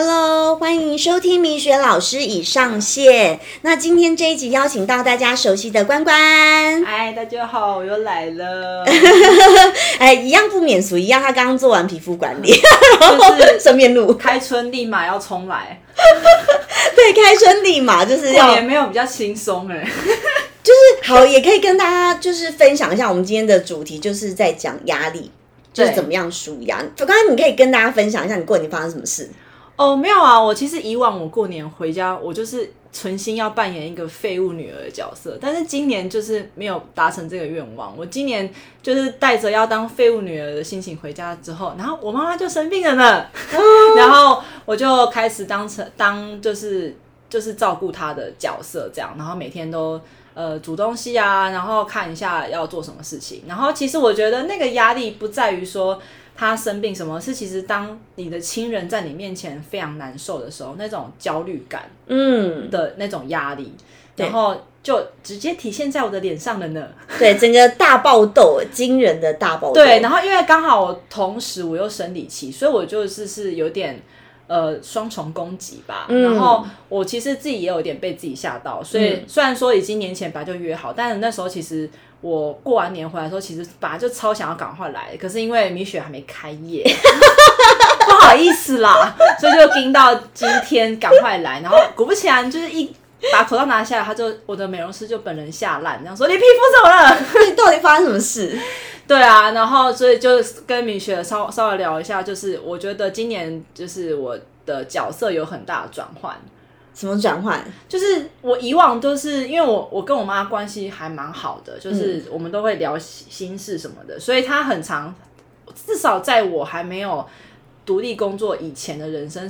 Hello，欢迎收听米雪老师已上线。那今天这一集邀请到大家熟悉的关关，嗨，大家好，我又来了。哎，一样不免俗，一样他刚刚做完皮肤管理，就是顺便录。开春立马要重来，对，开春立马就是过要年没有比较轻松哎。就是好，也可以跟大家就是分享一下，我们今天的主题就是在讲压力，就是怎么样舒压。刚刚你可以跟大家分享一下你过年发生什么事。哦，没有啊，我其实以往我过年回家，我就是存心要扮演一个废物女儿的角色，但是今年就是没有达成这个愿望。我今年就是带着要当废物女儿的心情回家之后，然后我妈妈就生病了呢，然后我就开始当成当就是就是照顾她的角色这样，然后每天都。呃，煮东西啊，然后看一下要做什么事情。然后其实我觉得那个压力不在于说他生病什么，是其实当你的亲人在你面前非常难受的时候，那种焦虑感嗯，的那种压力，然后就直接体现在我的脸上了呢。对，整个大爆痘，惊人的大爆痘。对，然后因为刚好我同时我又生理期，所以我就是是有点。呃，双重攻击吧。然后我其实自己也有点被自己吓到，所以虽然说已经年前本来就约好，但是那时候其实我过完年回来的时候，其实本来就超想要赶快来，可是因为米雪还没开业，不好意思啦，所以就盯到今天赶快来。然后果不其然，就是一把口罩拿下来，他就我的美容师就本人下烂，这样说你皮肤怎么了？你到底发生什么事？对啊，然后所以就跟米雪稍稍微聊一下，就是我觉得今年就是我的角色有很大的转换。什么转换？就是我以往都是因为我我跟我妈关系还蛮好的，就是我们都会聊心事什么的，所以她很常，至少在我还没有独立工作以前的人生，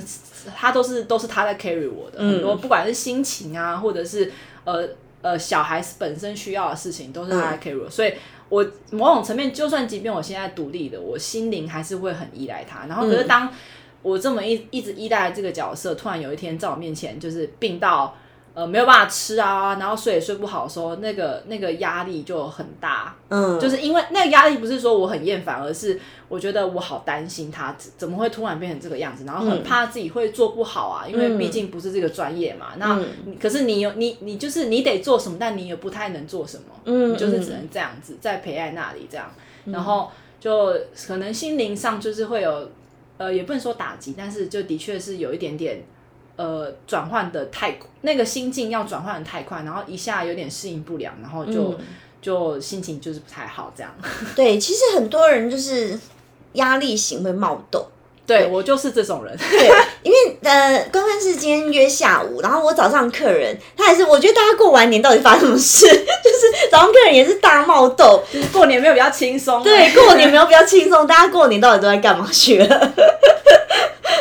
她都是都是她在 carry 我的，很多不管是心情啊，或者是呃呃小孩本身需要的事情，都是她在 carry 我，所以。我某种层面，就算即便我现在独立的，我心灵还是会很依赖他。然后，可是当我这么一一直依赖这个角色，突然有一天在我面前就是病到呃没有办法吃啊，然后睡也睡不好的时候，那个那个压力就很大。嗯，就是因为那个压力不是说我很厌烦，而是我觉得我好担心他怎么会突然变成这个样子，然后很怕自己会做不好啊，因为毕竟不是这个专业嘛。那可是你有你你就是你得做什么，但你也不太能做什么，嗯你就是只能这样子在陪在那里这样，然后就可能心灵上就是会有呃，也不能说打击，但是就的确是有一点点。呃，转换的太那个心境要转换的太快，然后一下有点适应不良，然后就、就心情就是不太好这样。对，其实很多人就是压力型会冒痘。对我就是这种人。对，因为呃，关关是今天约下午，然后我早上客人，他还是我觉得大家过完年到底发生什么事？就是早上客人也是大冒痘，就是过年没有比较轻松。对，过年没有比较轻松，大家过年到底都在干嘛去了？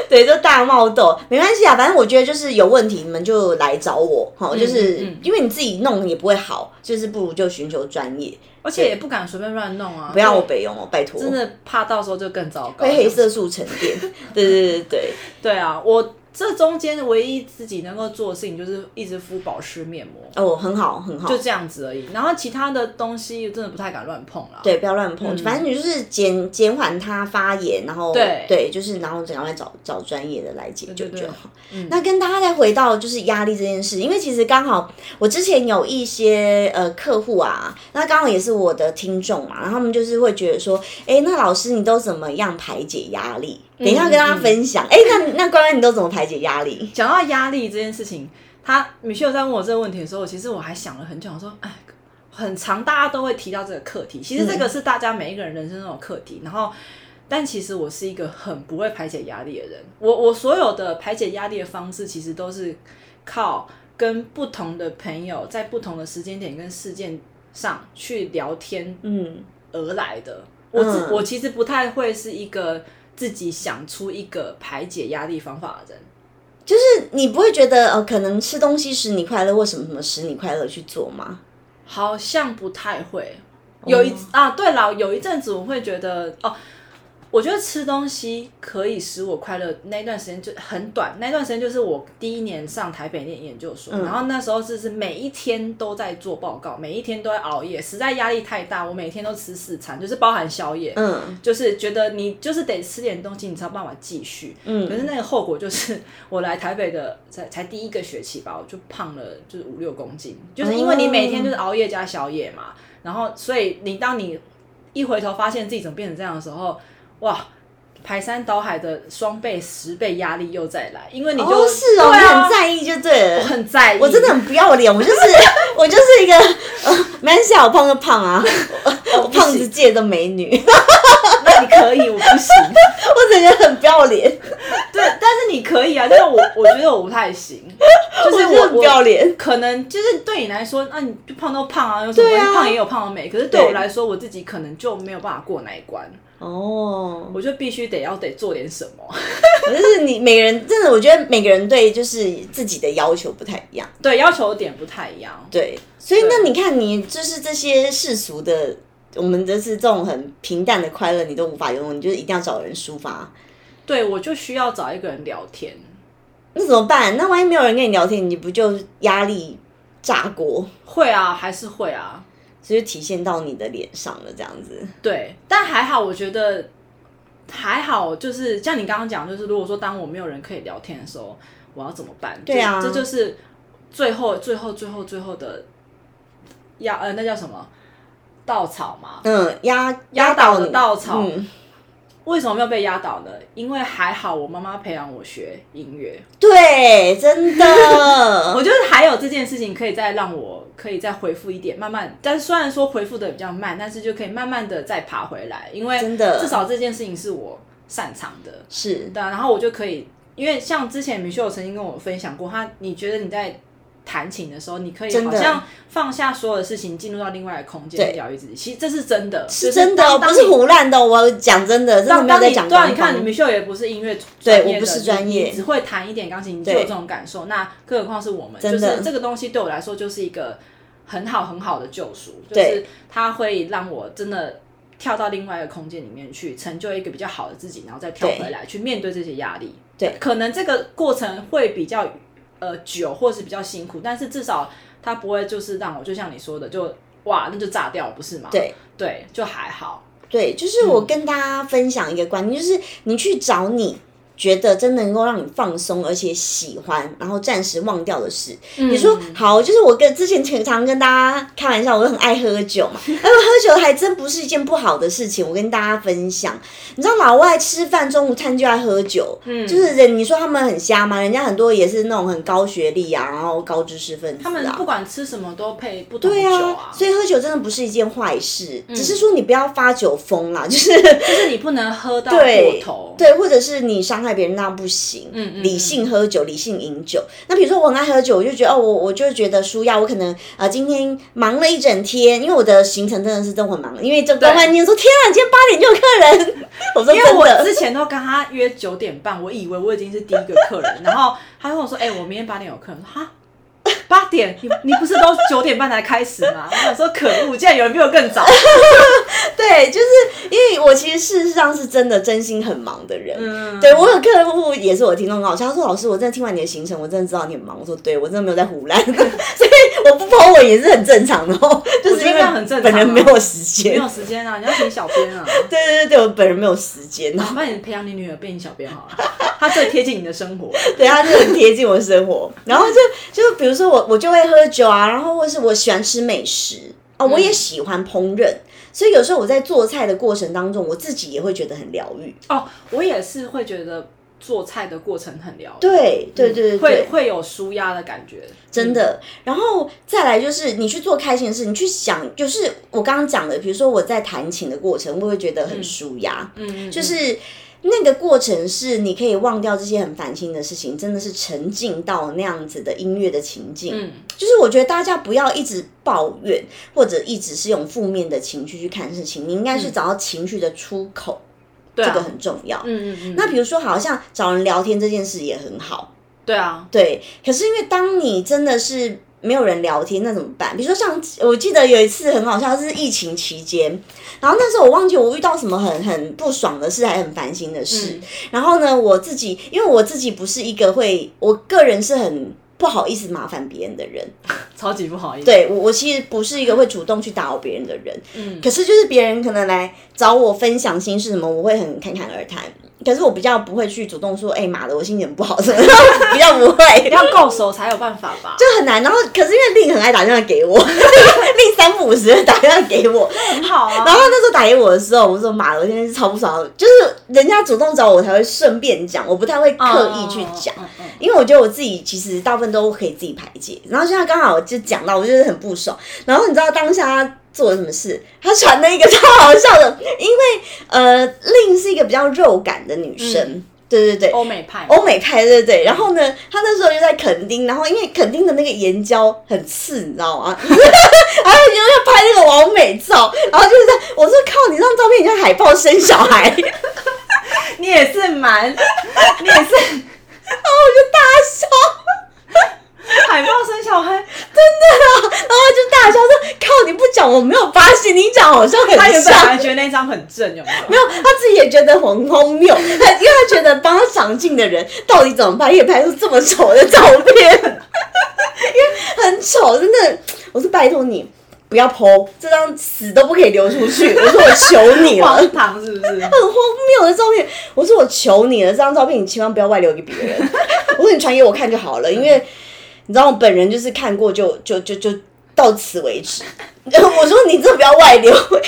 对，就大冒痘，没关系啊，反正我觉得就是有问题，你们就来找我，哈，就是因为你自己弄也不会好，就是不如就寻求专业，而且也不敢随便乱弄啊，不要我备用哦，拜托，真的怕到时候就更糟糕，会黑色素沉淀。对对对对。对啊，我这中间唯一自己能够做的事情就是一直敷保湿面膜，哦，很好很好，就这样子而已。然后其他的东西真的不太敢乱碰了。对，不要乱碰，反正你就是减减缓它发炎，然后对对，就是然后赶快找找专业的来解决对对就好。那跟大家再回到就是压力这件事，因为其实刚好我之前有一些呃客户啊，那刚好也是我的听众嘛，然后他们就是会觉得说，哎，那老师你都怎么样排解压力？等一下跟大家分享。哎、那那关关你都怎么排解压力？讲到压力这件事情，他米秀在问我这个问题的时候，其实我还想了很久，我说，哎，很长，大家都会提到这个课题。其实这个是大家每一个人人生中的课题。然后，但其实我是一个很不会排解压力的人。我我所有的排解压力的方式，其实都是靠跟不同的朋友在不同的时间点跟事件上去聊天，嗯，而来的。我只、我其实不太会是一个自己想出一个排解压力方法的人。就是你不会觉得呃，可能吃东西使你快乐，或什么什么使你快乐去做吗？好像不太会。有一、啊，对了，有一阵子我会觉得哦，我觉得吃东西可以使我快乐，那段时间就很短。那段时间就是我第一年上台北念研究所，然后那时候就是每一天都在做报告，每一天都在熬夜，实在压力太大，我每天都吃四餐，就是包含宵夜。嗯，就是觉得你就是得吃点东西，你才有办法继续。嗯，可是那个后果就是我来台北的才才第一个学期吧，我就胖了就是五六公斤，就是因为你每天就是熬夜加宵夜嘛，然后所以你当你一回头发现自己怎么变成这样的时候。哇，排山倒海的双倍、十倍压力又再来，因为你就是哦，你很在意就对了，我很在意，我真的很不要脸，我就是 我就是一个蛮小胖的胖啊，我胖子界的美女，那你可以，我不行，我整个很不要脸，对，但是你可以啊，但是我我觉得我不太行，就是我不要脸，可能就是对你来说，那你胖都胖啊，有什么胖也有胖的美，可是对我来说，我自己可能就没有办法过那一关。哦，我就必须得要得做点什么。可是你每个人真的，我觉得每个人对就是自己的要求不太一样，对要求点不太一样。对，所以那你看，你就是这些世俗的，我们就是这种很平淡的快乐，你都无法拥有，你就一定要找人抒发。对，我就需要找一个人聊天。那怎么办？那万一没有人跟你聊天，你不就压力炸锅？会啊，还是会啊。就是体现到你的脸上了，这样子。对，但还好，我觉得还好，就是像你刚刚讲，就是如果说当我没有人可以聊天的时候，我要怎么办？对啊，这就是最后、最后、最后、最后的压呃，那叫什么稻草嘛？嗯，压压倒的稻草。为什么没有被压倒呢？因为还好我妈妈培养我学音乐。对，真的，我觉得还有这件事情可以再让我可以再回复一点，慢慢。但是虽然说回复的比较慢，但是就可以慢慢的再爬回来。因为真的，至少这件事情是我擅长的。是的，然后我就可以，因为像之前米秀曾经跟我分享过，他你觉得你在。弹琴的时候，你可以好像放下所有的事情，进入到另外的空间疗愈自己。其实这是真的，是真的，不是胡乱的。我讲真的，真的没有在讲。对啊，你看，米秀也不是音乐专业，我不是专业，只会弹一点钢琴，就有这种感受。那更何况是我们，就是这个东西对我来说就是一个很好很好的救赎，就是它会让我真的跳到另外一个空间里面去，成就一个比较好的自己，然后再跳回来去面对这些压力。对，可能这个过程会比较。呃，久或是比较辛苦，但是至少它不会就是让我就像你说的，就哇，那就炸掉，不是吗？对对，就还好。对，就是我跟大家分享一个观念，就是你去找你。觉得真能够让你放松，而且喜欢，然后暂时忘掉的事。你说好，就是我跟之前常常跟大家开玩笑，我很爱喝酒嘛。哎，喝酒还真不是一件不好的事情。我跟大家分享，你知道老外吃饭中午餐就爱喝酒，嗯，就是人你说他们很瞎吗？人家很多也是那种很高学历啊，然后高知识分子，他们不管吃什么都配不同的酒啊。所以喝酒真的不是一件坏事，只是说你不要发酒疯啦，就是就是你不能喝到过头，对，或者是你伤害。别人那不行，理性喝酒，理性饮酒。那比如说我很爱喝酒，我就觉得哦，我我就觉得舒压。我可能啊，今天忙了一整天，因为我的行程真的是都很忙。因为就刚刚你说天啊，今天八点就有客人，我说因为我之前都跟他约九点半，我以为我已经是第一个客人，然后他跟我说，哎，我明天八点有客人，哈。八点，你你不是都九点半才开始吗？我想说可恶，竟然有人比我更早。对，就是因为我其实事实上是真的真心很忙的人。嗯，对我有客户也是我听众很好他说老师，我真的听完你的行程，我真的知道你很忙。我说对，我真的没有在胡乱，所以我不抛我也是很正常的哦。就是因为本人没有时间，没有时间啊，你要请小编啊。对对对对，我本人没有时间。那帮你培养你女儿变你小编好了，她最贴近你的生活。对，她就很贴近我的生活。然后就就比如说我。我就会喝酒啊，然后或是我喜欢吃美食啊，我也喜欢烹饪，所以有时候我在做菜的过程当中，我自己也会觉得很疗愈哦。我也是会觉得做菜的过程很疗愈，对对对对，会会有舒压的感觉，真的。然后再来就是你去做开心的事，你去想，就是我刚刚讲的，比如说我在弹琴的过程，我会觉得很舒压，嗯，就是。那个过程是你可以忘掉这些很烦心的事情，真的是沉浸到那样子的音乐的情境。嗯，就是我觉得大家不要一直抱怨，或者一直是用负面的情绪去看事情，你应该是找到情绪的出口，这个很重要。嗯嗯嗯。那比如说，好像找人聊天这件事也很好。对啊，对。可是因为当你真的是没有人聊天，那怎么办？比如说像我记得有一次很好笑，是疫情期间，然后那时候我忘记我遇到什么很很不爽的事，还很烦心的事。嗯然后呢，我自己因为我自己不是一个会，我个人是很不好意思麻烦别人的人。超级不好意思。对我，我其实不是一个会主动去打扰别人的人。嗯，可是就是别人可能来找我分享心事什么，我会很侃侃而谈。可是我比较不会去主动说，哎、妈的，我心情不好什么的，比较不会。要够熟才有办法吧？就很难。然后，可是因为令很爱打电话给我，令三不五时打电话给我。很好啊。然后那时候打给我的时候，我说妈的，我现在是超不爽，就是人家主动找我才会顺便讲，我不太会刻意去讲。嗯嗯嗯因为我觉得我自己其实大部分都可以自己排解，然后现在刚好就讲到，我就是很不爽。然后你知道当下他做了什么事？他传了一个超好笑的，因为呃，令是一个比较肉感的女生，嗯对对对，欧美派，欧美派，对对对。然后呢，他那时候就在垦丁，然后因为垦丁的那个岩礁很刺，你知道吗？然后就要拍那个完美照，然后就是在我说靠，你这张照片你像海豹生小孩，你也是蛮，你也是 我就大笑。海豹生小孩，真的啦然后就大笑说：“靠，你不讲我没有发现，你讲好像很他原本像。还觉得那张很正，有没有？没有，他自己也觉得很荒谬，他 因为他觉得帮他长进的人到底怎么拍，也拍出这么丑的照片，因为很丑，真的。我是拜托你不要 PO 这张死都不可以流出去，我说我求你了。荒唐是不是？很荒谬的照片，我说我求你了，这张照片你千万不要外流给别人。我说你传给我看就好了，因为你知道我本人就是看过就就就就到此为止。我说你这不要外流，因 为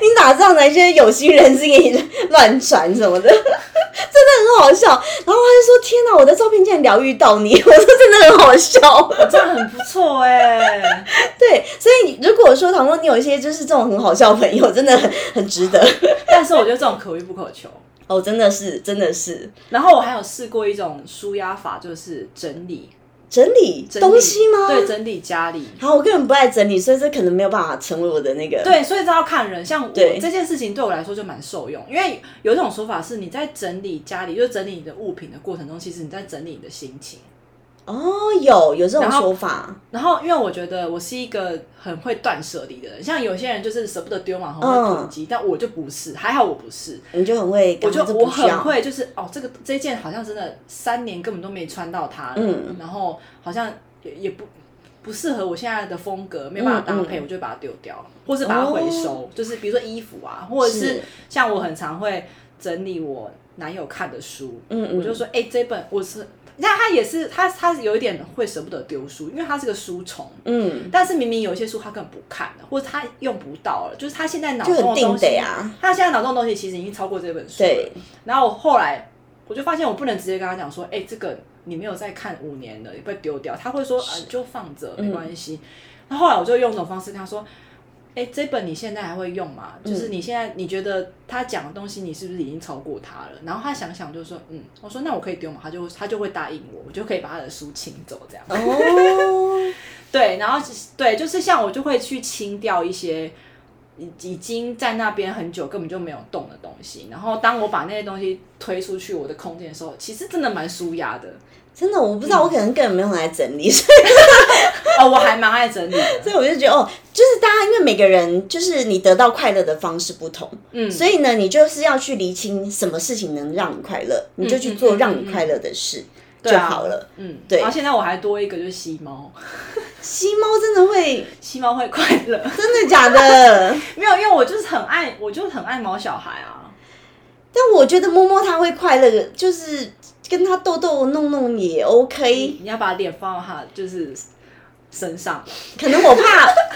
你哪知道哪些有心人士给你乱传什么的，真的很好笑。然后他就说：“天哪，我的照片竟然疗愈到你！”我说：“真的很好笑。”真的很不错哎。对，所以如果说倘若你有一些就是这种很好笑的朋友，真的很很值得。但是我觉得这种可遇不可求。哦，真的是，真的是。然后我还有试过一种舒压法，就是整理整理东西吗？对，整理家里。好，我个人不爱整理，所以这可能没有办法成为我的那个。对，所以这要看人。像我这件事情对我来说就蛮受用，因为有一种说法是，你在整理家里，就是整理你的物品的过程中，其实你在整理你的心情。哦，有有这种说法，然后，因为我觉得我是一个很会断舍离的人，像有些人就是舍不得丢嘛，很会囤积，但我就不是，还好我不是，你就很会，我就我很会，就是哦，这个这件好像真的三年根本都没穿到它了，嗯。然后好像也也不不适合我现在的风格，没办法搭配，嗯嗯我就把它丢掉，或是把它回收，就是比如说衣服啊，或者是是。像我很常会整理我男友看的书，嗯嗯我就说，哎、这本我是。那他也是，他他有一点会舍不得丢书，因为他是个书虫。嗯，但是明明有一些书他根本不看了，或者他用不到了，就是他现在脑中的东西，啊。他现在脑中的东西其实已经超过这本书了对。然后我后来我就发现，我不能直接跟他讲说，哎、这个你没有再看五年了，你不会丢掉。他会说，啊，你就放着，没关系。然后后来我就用这种方式跟他说，哎、这本你现在还会用吗？就是你现在你觉得他讲的东西，你是不是已经超过他了？然后他想想就说，嗯，我说那我可以丢吗？他就他就会答应我，我就可以把他的书清走这样。哦，对，然后对，就是像我就会去清掉一些已已经在那边很久根本就没有动的东西，然后当我把那些东西推出去我的空间的时候，其实真的蛮舒压的。真的我不知道，我可能根本没有来整理，所哦，我还蛮爱整理 所。以我就觉得哦，就是大家因为每个人就是你得到快乐的方式不同，嗯，所以呢，你就是要去厘清什么事情能让你快乐，你就去做让你快乐的事就好了。嗯，对然后现在我还多一个就是吸猫，吸猫真的会，吸猫会快乐。真的假的？没有，因为我就是很爱，我就是很爱毛小孩啊。但我觉得摸摸它会快乐，就是跟它逗逗弄弄也 OK。你要把脸放到他就是身上。可能我怕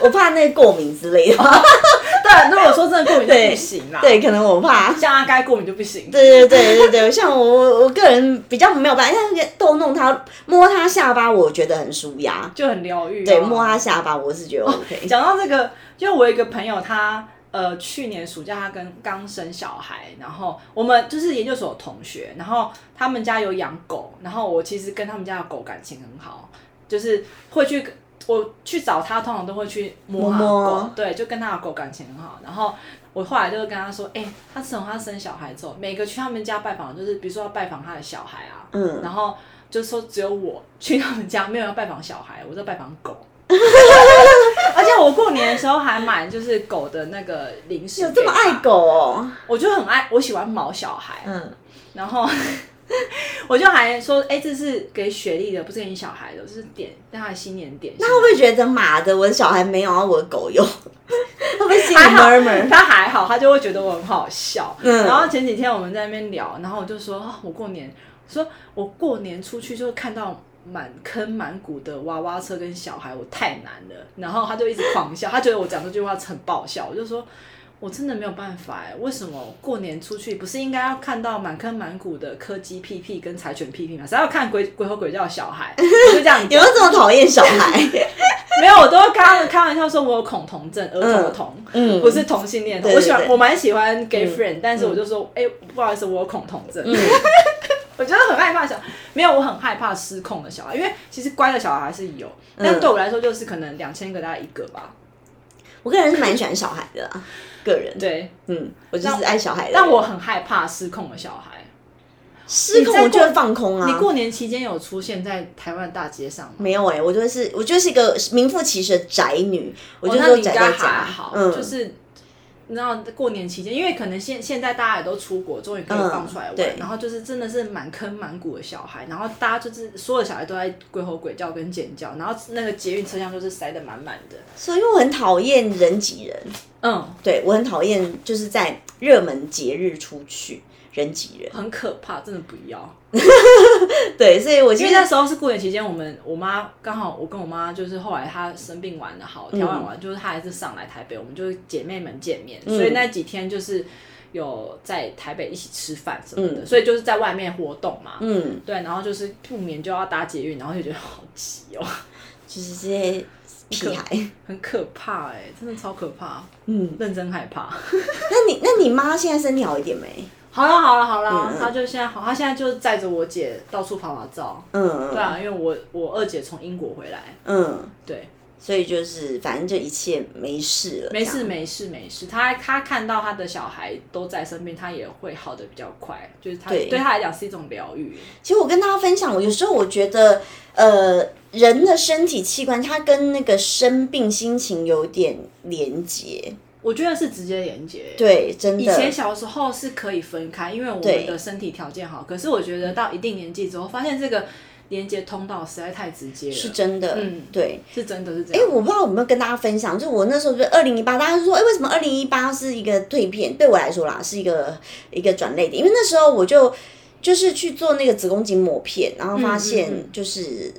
我怕那过敏之类的，对，如果说真的过敏就不行啦。，对，可能我怕。像阿该过敏就不行。对对对对对，像我我我个人比较没有办法，因为逗弄他摸他下巴，我觉得很舒压。就很疗愈、啊。对，摸他下巴，我是觉得 OK。讲到这个，就我有一个朋友，他呃去年暑假他跟刚生小孩，然后我们就是研究所的同学，然后他们家有养狗，然后我其实跟他们家的狗感情很好，就是会去我去找他，通常都会去摸他的摸狗，摸对，就跟他的狗感情很好，然后。我后来就是跟他说，哎、他自从他生小孩之后，每个去他们家拜访，就是比如说要拜访他的小孩啊，嗯然后就说只有我去他们家，没有要拜访小孩，我在拜访狗。而且我过年的时候还买就是狗的那个零食，有这么爱？狗哦？我就很爱，我喜欢毛小孩，嗯，然后 我就还说，哎、这是给雪莉的，不是给你小孩的，这是点让他的新年点。那会不会觉得妈的，我的小孩没有，然后我的狗有？会不会心里？他还好，他就会觉得我很好笑。嗯然后前几天我们在那边聊，然后我就说，啊我过年说我过年出去就看到满坑满谷的娃娃车跟小孩，我太难了。然后他就一直狂笑，他觉得我讲这句话很爆笑。我就说。我真的没有办法哎，为什么过年出去不是应该要看到满坑满谷的柯基屁屁跟柴犬屁屁吗？谁要看鬼鬼吼鬼叫的小孩？我就这样 有讲没有这么讨厌小孩？没有，我都会跟他们开玩笑说，我有恐同症，儿童的童，嗯不是同性恋我喜欢，对我蛮喜欢 gay friend，、但是我就说，哎、不好意思，我有恐同症。我觉得很害怕小，没有，我很害怕失控的小孩，因为其实乖的小孩还是有，但对我来说就是可能两千个大概一个吧。我个人是蛮喜欢小孩的啦，个人，对，嗯，我就是爱小孩的人。但我很害怕失控的小孩。失控，我就会放空啊。你过年期间有出现在台湾大街上吗？没有哎、我就是我就是一个名副其实的宅女，我就哦那你应该说宅在家，还好，嗯，就是。你知道过年期间，因为可能现现在大家也都出国，终于可以放出来玩，然后就是真的是满坑满谷的小孩，然后大家就是所有小孩都在鬼吼鬼叫跟尖叫，然后那个捷运车厢就是塞得满满的。所以我很讨厌人挤人，嗯，对我很讨厌就是在热门节日出去人挤人，很可怕，真的不要。对，所以我因为那时候是过年期间，我们我妈刚好我跟我妈就是后来她生病完了好调养完，就是她还是上来台北，我们就是姐妹们见面，所以那几天就是有在台北一起吃饭什么的，所以就是在外面活动嘛。嗯，对，然后就是不免就要搭捷运，然后就觉得好挤哦，就是这些屁孩，很可怕哎、真的超可怕，嗯，认真害怕。那你那你妈现在身体好一点没？好了好了好了，嗯她就现在好，她现在就载着我姐到处跑跑照。嗯对啊，因为我我二姐从英国回来，嗯，对，所以就是反正就一切没事了，没事没事没事。他他看到他的小孩都在身边，他也会好的比较快，就是他对对她来讲是一种疗愈。其实我跟大家分享，我有时候我觉得，呃，人的身体器官它跟那个生病心情有点连接，我觉得是直接连接。对，真的以前，小时候是可以分开，因为我们的身体条件好。可是我觉得到一定年纪之后，发现这个连接通道实在太直接了，是真的，嗯对。是真的是这哎、欸。我不知道有没有跟大家分享，就我那时候就二零一八，大家就说，哎、为什么二零一八是一个蜕变？对我来说啦，是一个一个转类点，因为那时候我就就是去做那个子宫颈抹片，然后发嗯现就是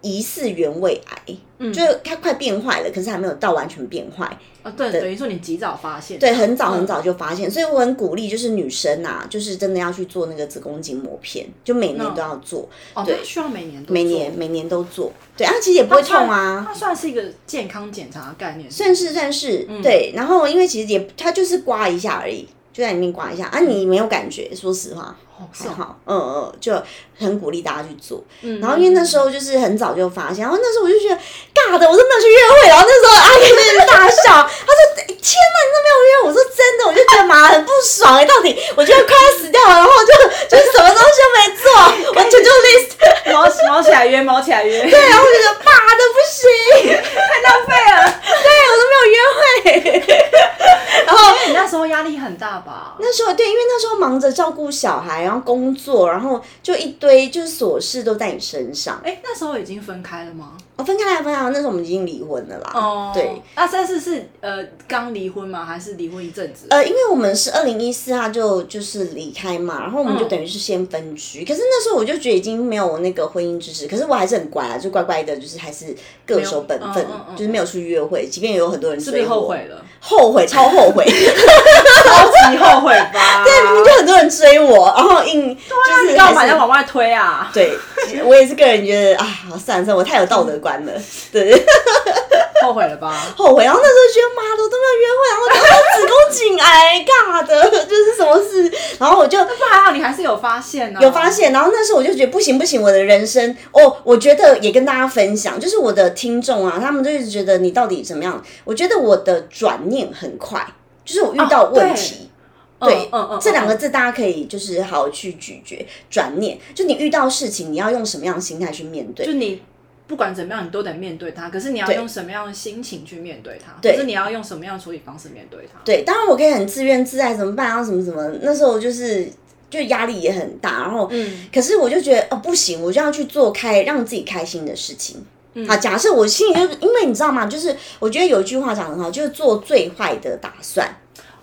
疑似原位癌，就是它快变坏了，可是还没有到完全变坏，啊，对，等于说你及早发现，对，很早很嗯早就发现，所以我很鼓励，就是女生啊，就是真的要去做那个子宫颈膜片，就每年都要做，哦，对，需要每年都每年每年都做，对，啊，其实也不会痛啊，它算是一个健康检查的概念，算是算是、嗯。对，然后因为其实也它就是刮一下而已，就在里面刮一下。啊，你没有感觉，说实话。哦，是好，嗯嗯，就很鼓励大家去做。嗯然后因为那时候就是很早就发现，然后那时候我就觉得尬的，我都没有去约会。然后那时候阿姨在那大笑，她说：“天哪，你都没有约？”我说：“真的。”我就觉得妈很不爽哎、到底我觉得快要死掉了，然后就就是什么东西都没做，我 to do list，毛毛起来约，毛起来约，对，然后我就觉得妈的不行，太浪费了。对我都没有约会。然后因为你那时候压力很大吧？那时候对，因为那时候忙着照顾小孩，然后工作，然后就一堆就是琐事都在你身上。哎，那时候已经分开了吗？我分开来分开来，那时候我们已经离婚了啦。哦，对，，那三四是呃刚离婚吗？还是离婚一阵子？呃，因为我们是二零一四，他就就是离开嘛，然后我们就嗯等于是先分居。可是那时候我就觉得已经没有那个婚姻知识，可是我还是很乖啊，就乖乖的，就是还是各守本分，嗯嗯嗯就是没有出去约会，即便有很多人是不是后悔了？后悔，超后悔。超级后悔吧？对，明明就很多人追我，然后硬就是你干嘛要往外推啊？对，我也是个人觉得啊，算了算了，我太有道德观了，对，后悔了吧？后悔。然后那时候觉得妈的，我都没有约会，然后子宫颈癌，尬的，就是什么事，然后我就不还好，你还是有发现呢、有发现，然后那时候我就觉得不行不行，我的人生哦，我觉得也跟大家分享，就是我的听众啊，他们就一直觉得你到底怎么样？我觉得我的转念很快。就是我遇到问题。对，嗯嗯，这两个字大家可以就是好好去咀嚼、转念。就你遇到事情，你要用什么样的心态去面对？就你不管怎么样，你都得面对它。可是你要用什么样的心情去面对它？对，可是你要用什么样的处理方式面对它？对，当然我可以很自怨自艾，怎么办啊？什么什么？那时候就是就压力也很大，然后，嗯，可是我就觉得哦，不行，我就要去做开让自己开心的事情。啊，假设我心里就因为你知道吗？就是我觉得有一句话讲很好，就是做最坏的打算。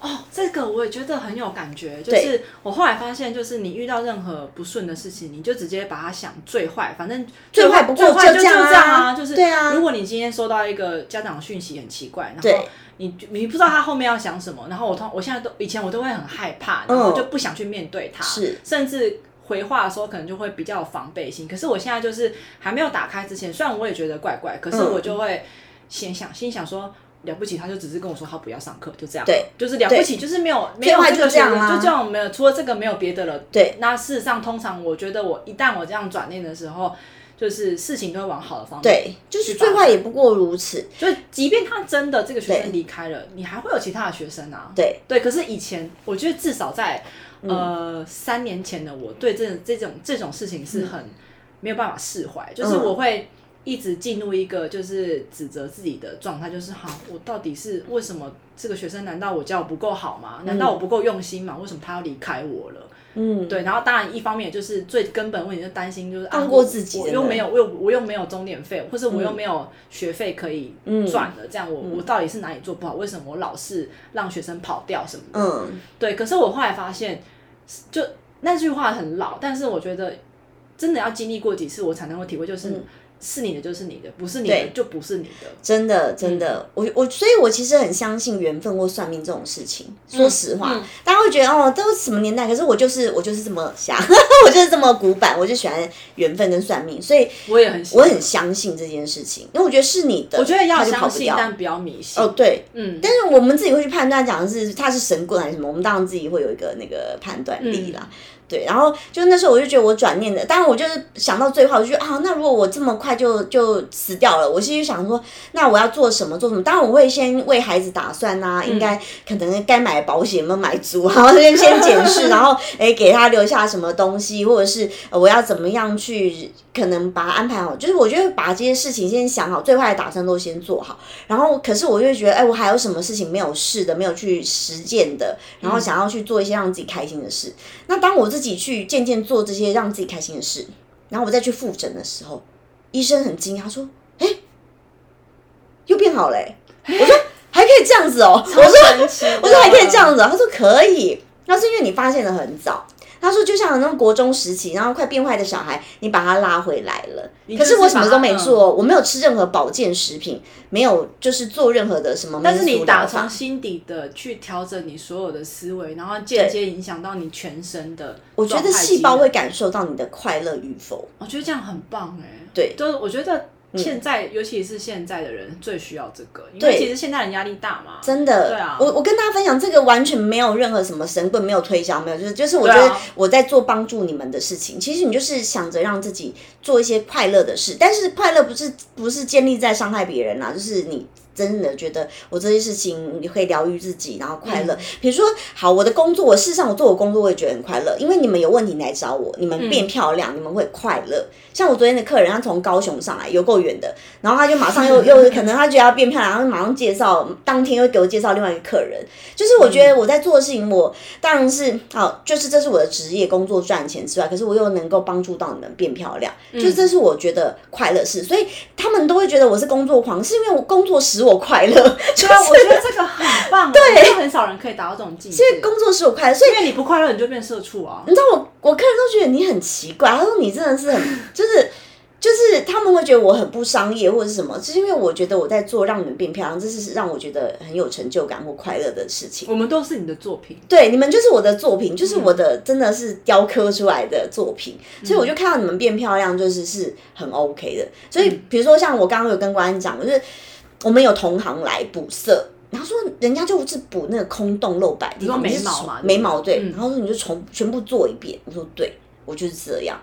哦，这个我也觉得很有感觉。就是我后来发现，就是你遇到任何不顺的事情，你就直接把它想最坏，反正最坏不过就这样啊。就是对啊。如果你今天收到一个家长讯息很奇怪，然后你你不知道他后面要想什么，然后我通我现在都以前我都会很害怕，然后就不想去面对他，是甚至回话的时候可能就会比较有防备心。可是我现在就是还没有打开之前，虽然我也觉得怪怪，可是我就会先想心想说。了不起，他就只是跟我说他不要上课，就这样。对，就是了不起，就是没有没有这个这样就这样没有，除了这个没有别的了。对，那事实上，通常我觉得我一旦我这样转念的时候，就是事情都会往好的方面。对，就是最坏也不过如此。就即便他真的这个学生离开了，你还会有其他的学生啊。对对，可是以前我觉得至少在呃三年前的我对这这种这种事情是很没有办法释怀，就是我会。一直进入一个就是指责自己的状态，就是好，我到底是为什么这个学生？难道我教不够好吗？难道我不够用心吗？为什么他要离开我了？嗯，对。然后当然一方面就是最根本问题，就担心就是放过自己，我又没有，我又我又没有终点费，或是我又没有学费可以赚了，这样我我到底是哪里做不好？为什么我老是让学生跑掉什么的？嗯，对。可是我后来发现，就那句话很老，但是我觉得真的要经历过几次，我才能够体会，就是。是你的就是你的，不是你的就不是你的。真的，真的，我我，所以我其实很相信缘分或算命这种事情。说实话，大家会觉得哦，都什么年代？可是我就是我就是这么瞎，我就是这么古板，我就喜欢缘分跟算命，所以我也很我很相信这件事情，因为我觉得是你的，我觉得要相信，但不要迷信。哦，对，嗯，但是我们自己会去判断，讲的是他是神棍还是什么，我们当然自己会有一个那个判断力啦。对，然后就那时候我就觉得我转念的，当然我就是想到最后，我就觉得啊，那如果我这么快就就死掉了，我心里想说，那我要做什么做什么？当然我会先为孩子打算呐，应该可能该买保险有没有买足，然 后先先检视，然后哎给他留下什么东西，或者是我要怎么样去可能把他安排好，就是我觉得把这些事情先想好，最坏的打算都先做好。然后可是我就觉得，哎，我还有什么事情没有试的，没有去实践的，然后想要去做一些让自己开心的事。那当我自己去渐渐做这些让自己开心的事，然后我再去复诊的时候，医生很惊讶说：“哎，又变好嘞！”我说：“还可以这样子哦。”我说：“我说还可以这样子。”他说：“可以。”那是因为你发现的很早。他说：“就像那种国中时期，然后快变坏的小孩，你把他拉回来了。可是我什么都没做，我没有吃任何保健食品，没有就是做任何的什么。但是你打从心底的去调整你所有的思维，然后间接影响到你全身的。我觉得细胞会感受到你的快乐与否。我觉得这样很棒哎。对，就是我觉得。现在，尤其是现在的人最需要这个，因为其实现在人压力大嘛。真的，对啊。我我跟大家分享这个，完全没有任何什么神棍，没有推销，没有，就是就是我觉得我在做帮助你们的事情。其实你就是想着让自己做一些快乐的事，但是快乐不是不是建立在伤害别人啊，就是你。真的觉得我这些事情你会疗愈自己，然后快乐。比如说，好，我的工作，我事实上我做我工作，我也觉得很快乐，因为你们有问题来找我，你们变漂亮，你们会快乐。像我昨天的客人，他从高雄上来，有够远的，然后他就马上又 又可能他觉得要变漂亮，然后马上介绍，当天又给我介绍另外一个客人。就是我觉得我在做的事情，我当然是好，就是这是我的职业工作赚钱之外，可是我又能够帮助到你们变漂亮，就是这是我觉得快乐事。所以他们都会觉得我是工作狂，是因为我工作使我快乐。对啊，我觉得这个很棒。对，很少人可以达到这种境界。因为工作使我快乐，所以因为你不快乐，你就变社畜啊。你知道我，我客人都觉得你很奇怪。他说你真的是很，就是就是他们会觉得我很不商业或者是什么，就是因为我觉得我在做让你们变漂亮，这是让我觉得很有成就感或快乐的事情。我们都是你的作品，对，你们就是我的作品，就是我的真的是雕刻出来的作品。所以我就看到你们变漂亮，就是是很 OK 的。所以比如说像我刚刚有跟关安讲，就是。我们有同行来补色，然后说人家就是补那个空洞露白地方，眉毛嘛，眉毛对，然后说你就重全部做一遍，我说对，我就是这样，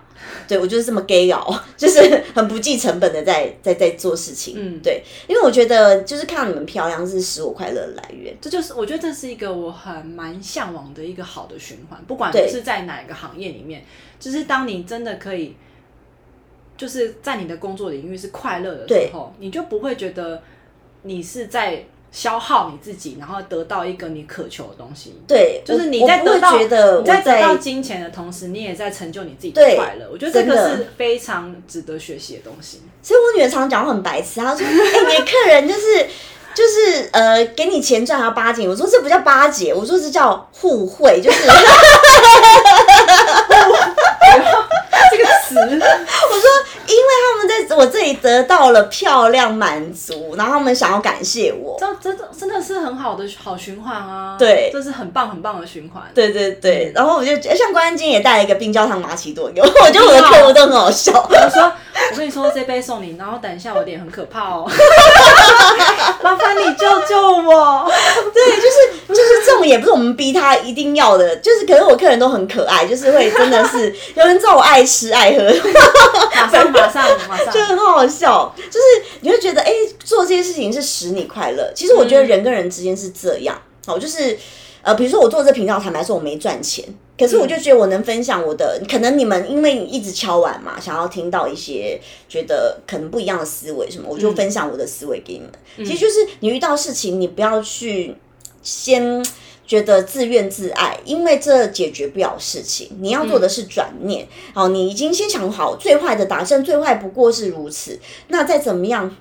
对我就是这么 gay 哦，就是很不计成本的在在在做事情。嗯。对，因为我觉得就是看到你们漂亮是使我快乐的来源。这就是我觉得这是一个我很蛮向往的一个好的循环，不管对。是在哪一个行业里面，就是当你真的可以，就是在你的工作领域是快乐的时候，你就不会觉得你是在消耗你自己，然后得到一个你渴求的东西。对，就是你在得到在得到金钱的同时，你也在成就你自己的快乐。我觉得这个是非常值得学习的东西。所以我女儿常常讲话很白痴，她说：“ 哎、你的客人就是就是呃，给你钱赚还要巴结。”我说：“这不叫巴结，我说这叫互惠，就是 这个词，因为他们在我这里得到了漂亮满足，然后他们想要感谢我。这真的真的是很好的好循环啊！对这是很棒很棒的循环。对对对，嗯然后我就像关安金也带了一个冰焦糖玛奇朵给我，我觉得我的客户都很好笑。我说，我跟你说，这杯送你，然后等一下我脸很可怕哦，麻烦你救救我。对，就是就是这种也不是我们逼他一定要的，就是可是我客人都很可爱，就是会真的是 有人知道我爱吃爱喝，马上马上马上，就很好笑，就是你会觉得，哎、做这些事情是使你快乐。其实我觉得人跟人之间是这样，好、就是呃，比如说我做这频道，坦白说我没赚钱，可是我就觉得我能分享我的，可能你们因为你一直敲碗嘛，想要听到一些觉得可能不一样的思维什么，我就分享我的思维给你们。其实就是你遇到事情，你不要去先。觉得自怨自艾，因为这解决不了事情。你要做的是转念。好，你已经先想好最坏的打算，最坏不过是如此。那再怎么样，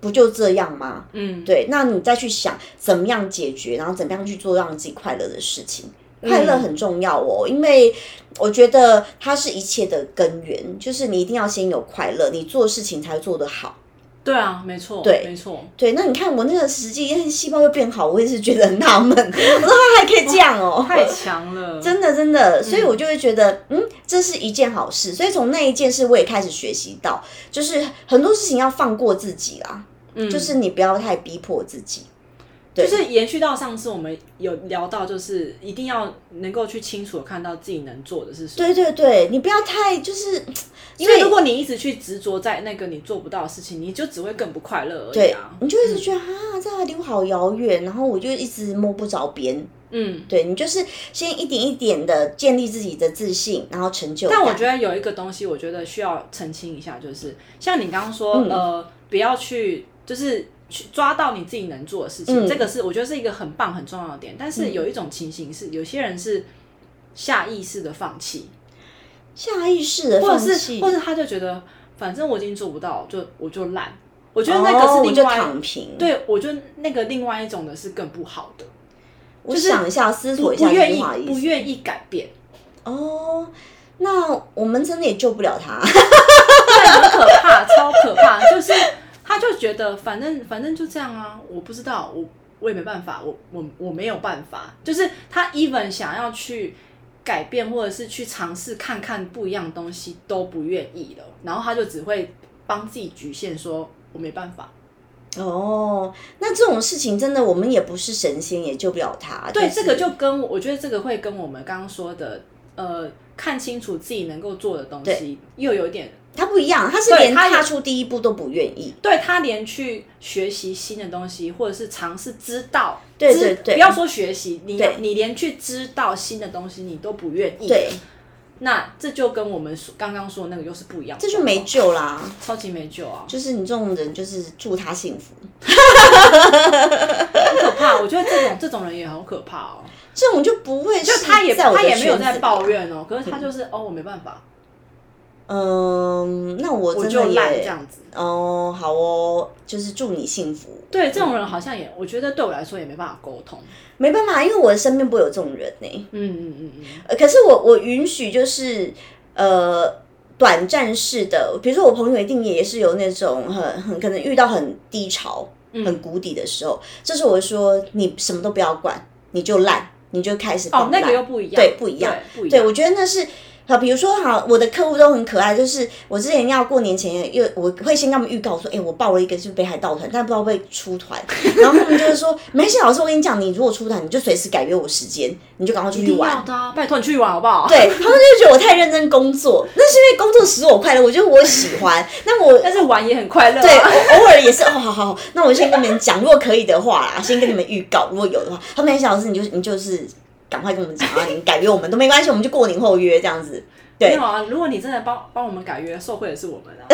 不就这样吗？嗯，对，那你再去想怎么样解决，然后怎么样去做让自己快乐的事情。快乐很重要哦，因为我觉得它是一切的根源，就是你一定要先有快乐，你做事情才做得好。对啊，没错，对没错。对，那你看我那个实际细胞又变好，我也是觉得很纳闷，我说它还可以这样哦，太强了，真的真的，所以我就会觉得，嗯，这是一件好事。所以从那一件事，我也开始学习到，就是很多事情要放过自己啦，嗯就是你不要太逼迫自己。就是延续到上次我们有聊到，就是一定要能够去清楚的看到自己能做的是什么。对对对，你不要太就是，因为如果你一直去执着在那个你做不到的事情，你就只会更不快乐而已对啊。你就一直觉得、啊，这还离我好遥远，然后我就一直摸不着边。嗯，对你就是先一点一点的建立自己的自信，然后成就。但我觉得有一个东西，我觉得需要澄清一下，就是像你刚刚说，嗯呃，不要去，就是去抓到你自己能做的事情，嗯这个是我觉得是一个很棒很重要的点。但是有一种情形是，有些人是下意识的放弃，下意识的放弃，或者他就觉得，反正我已经做不到，就我就懒。我觉得那个是另外，躺平。，对我觉得那个另外一种的是更不好的，我想一下，思索一下不愿意。不愿意改变。哦，那我们真的也救不了他。对，很可怕，超可怕。就是他就觉得反正反正就这样啊，我不知道，我我也没办法，我我我没有办法。就是他 even 想要去改变或者是去尝试看看不一样的东西都不愿意了，然后他就只会帮自己局限说，我没办法。哦，那这种事情真的，我们也不是神仙，也救不了他。对，是这个就跟我觉得这个会跟我们刚刚说的，呃，看清楚自己能够做的东西又有点他不一样，他是连踏出第一步都不愿意。对他连去学习新的东西，或者是尝试知道，知对对。对不要说学习，你你连去知道新的东西你都不愿意，对，那这就跟我们说刚刚说的那个又是不一样的这，就没救啦。超级没救啊，就是你这种人，就是祝他幸福。很可怕。我觉得这种这种人也好可怕哦，这种就不会，就他也在他也没有在抱怨哦，可是他就是哦我没办法，嗯，那我真的我就这样子。哦，好哦，就是祝你幸福。对，这种人好像也，我觉得对我来说也没办法沟通。没办法，因为我的身边不会有这种人呢、嗯嗯嗯嗯，呃，可是我我允许就是呃短暂式的，比如说我朋友一定也是有那种很很可能遇到很低潮、嗯很谷底的时候，这时候我说你什么都不要管，你就烂，你就开始哦，那个又不一样，对不一样对不一样。对，我觉得那是好，比如说好，我的客户都很可爱，就是我之前要过年前，又我会先跟他们预告说，哎、我报了一个就是北海道团，但不知道会出团，然后他们就是说，没事，老师，我跟你讲，你如果出团，你就随时改约我时间，你就赶快出去玩。的啊，拜托你去玩好不好？对他们就觉得我太认真工作，那是因为工作使我快乐，我觉得我喜欢。那我但是玩也很快乐、啊。对，偶偶尔也是哦，好好好，那我先跟你们讲，如果可以的话啦，先跟你们预告，如果有的话，他们很小老师，你就你就是赶快跟我们讲啊，你改约我们都没关系，我们就过年后约这样子。对没有，啊，如果你真的帮帮我们改约，受惠的是我们啊。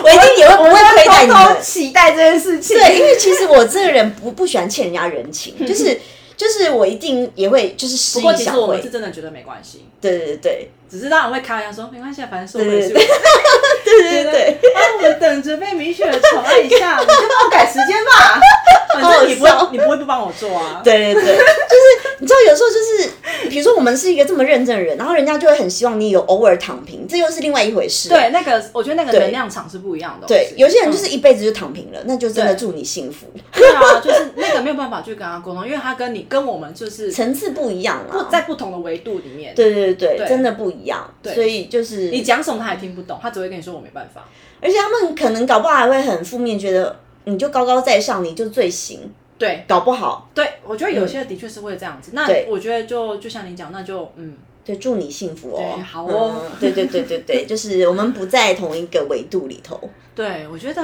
我一定也会不会亏待你们。期待这件事情。对，因为其实我这个人不不喜欢欠人家人情，就是就是我一定也会就是施不过一小惠其实我们是。真的觉得没关系，对对对只是当然会开玩笑说没关系，啊，反正是我们。对对对对，啊，我们等着被米雪宠爱一下，你就帮我改时间吧。反正你不好好笑会，你不会不帮我做啊。对对对，就是你知道，有时候就是，比如说我们是一个这么认真的人，然后人家就会很希望你有偶尔躺平，这又是另外一回事。对，那个我觉得那个能量场是不一样的。对，有些人就是嗯一辈子就躺平了，那就真的祝你幸福。对啊，就是那个没有办法去跟他沟通，因为他跟你跟我们就是层次不一样啦。在不同的维度里面。对对对对真的不一样。所以就是你讲什么他也听不懂，他只会跟你说我没办法。而且他们可能搞不好还会很负面，觉得你就高高在上，你就最行，对搞不好。对，我觉得有些的确是会这样子。那我觉得就就像你讲，那就嗯，对，祝你幸福哦。好哦嗯对对对对对，就是我们不在同一个维度里头。对我觉得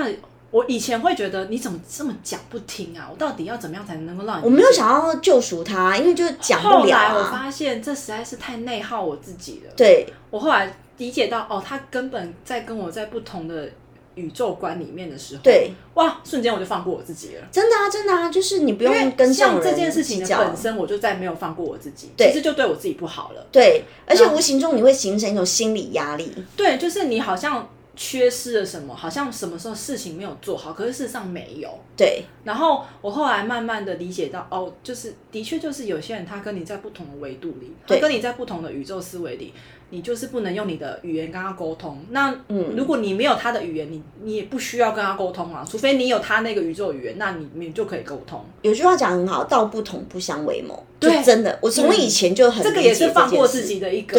我以前会觉得你怎么这么讲不听啊？我到底要怎么样才能够让你？我没有。想要救赎他，因为就讲不了后来我啊。发现这实在是太内耗我自己了。对我后来理解到，哦，他根本在跟我在不同的宇宙观里面的时候，对，哇，瞬间我就放过我自己了。真的啊，真的啊，就是你不用跟像这件事情的本身，我就再没有放过我自己，对其实就对我自己不好了。对，而且无形中你会形成一种心理压力。对，就是你好像缺失了什么，好像什么时候事情没有做好，可是事实上没有。对然后我后来慢慢的理解到，哦，就是的确就是有些人他跟你在不同的维度里，他对跟你在不同的宇宙思维里，你就是不能用你的语言跟他沟通。那嗯如果你没有他的语言，你你也不需要跟他沟通啊，除非你有他那个宇宙语言，那你你就可以沟通。有句话讲很好，道不同不相为谋。对真的，我从以前就很这个也是放过自己的一个。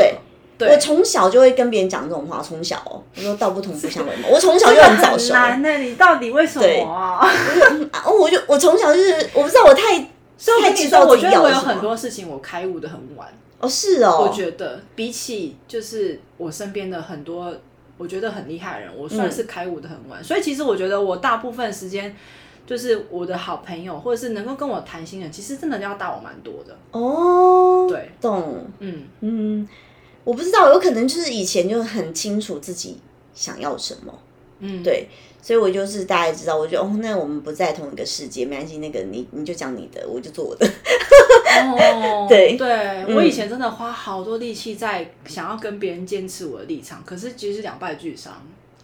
我从小就会跟别人讲这种话，从小哦，我说道不同不相为谋。我从小就很早熟，难呢、你到底为什么啊？啊我就我从小就是我不知道我太所以我太跟你说，知道自己我觉得我有很多事情我开悟的很晚。哦是哦，我觉得比起就是我身边的很多我觉得很厉害的人，我算是开悟的很晚。所以其实我觉得我大部分时间。就是我的好朋友，或者是能够跟我谈心的人，其实真的要大我蛮多的。哦，对，懂，嗯，嗯，我不知道，有可能就是以前就很清楚自己想要什么，嗯，对，所以我就是大概知道，我觉得哦，那我们不在同一个世界，没关系，那个你你就讲你的，我就做我的，哦，对对、嗯。我以前真的花好多力气在想要跟别人坚持我的立场，可是其实是两败俱伤。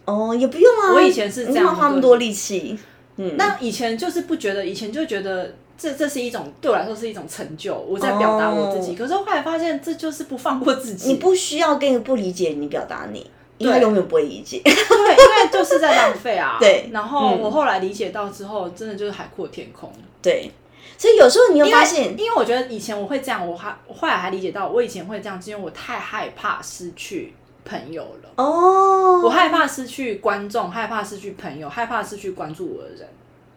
哦，也不用啊，我以前是这样花那么多力气，嗯，那以前就是不觉得，以前就觉得这这是一种对我来说是一种成就，我在表达我自己。哦可是后来发现这就是不放过自己，你不需要跟一个不理解你表达你，因为他永远不会理解，对，因为就是在浪费啊。对然后嗯我后来理解到之后，真的就是海阔天空。对，所以有时候你会因为发现，因为我觉得以前我会这样，我还我后来还理解到，我以前会这样，是因为我太害怕失去朋友了。哦，我害怕失去观众，害怕失去朋友，害怕失去关注我的人。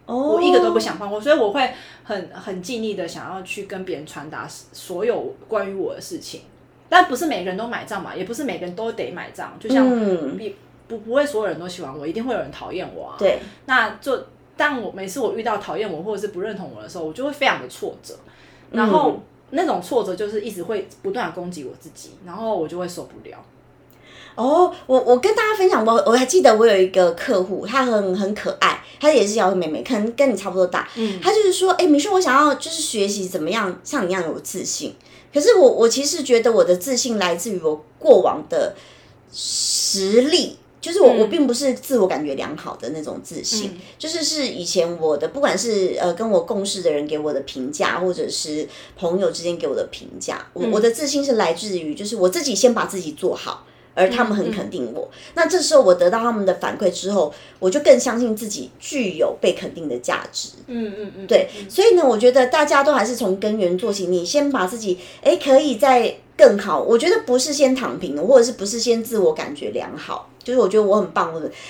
哦，我一个都不想放过，所以我会很很尽力的想要去跟别人传达所有关于我的事情，但不是每个人都买账嘛，也不是每个人都得买账，就像嗯，也不不会所有人都喜欢我，一定会有人讨厌我啊。对，那就但我每次我遇到讨厌我或者是不认同我的时候，我就会非常的挫折，然后嗯。那种挫折就是一直会不断的攻击我自己，然后我就会受不了。哦，我我跟大家分享，我我还记得我有一个客户，她很很可爱，她也是小妹妹，可能跟你差不多大。嗯他就是说，哎、米说我想要就是学习怎么样像你一样有自信。可是我我其实觉得我的自信来自于我过往的实力。就是我，嗯我并不是自我感觉良好的那种自信，嗯就是是以前我的，不管是呃跟我共事的人给我的评价，或者是朋友之间给我的评价，我、嗯我的自信是来自于就是我自己先把自己做好，而他们很嗯肯定我。那这时候我得到他们的反馈之后，我就更相信自己具有被肯定的价值。嗯嗯嗯，对，所以呢，我觉得大家都还是从根源做起。你先把自己，哎，可以在更好。我觉得不是先躺平，或者是不是先自我感觉良好，就是我觉得我很棒。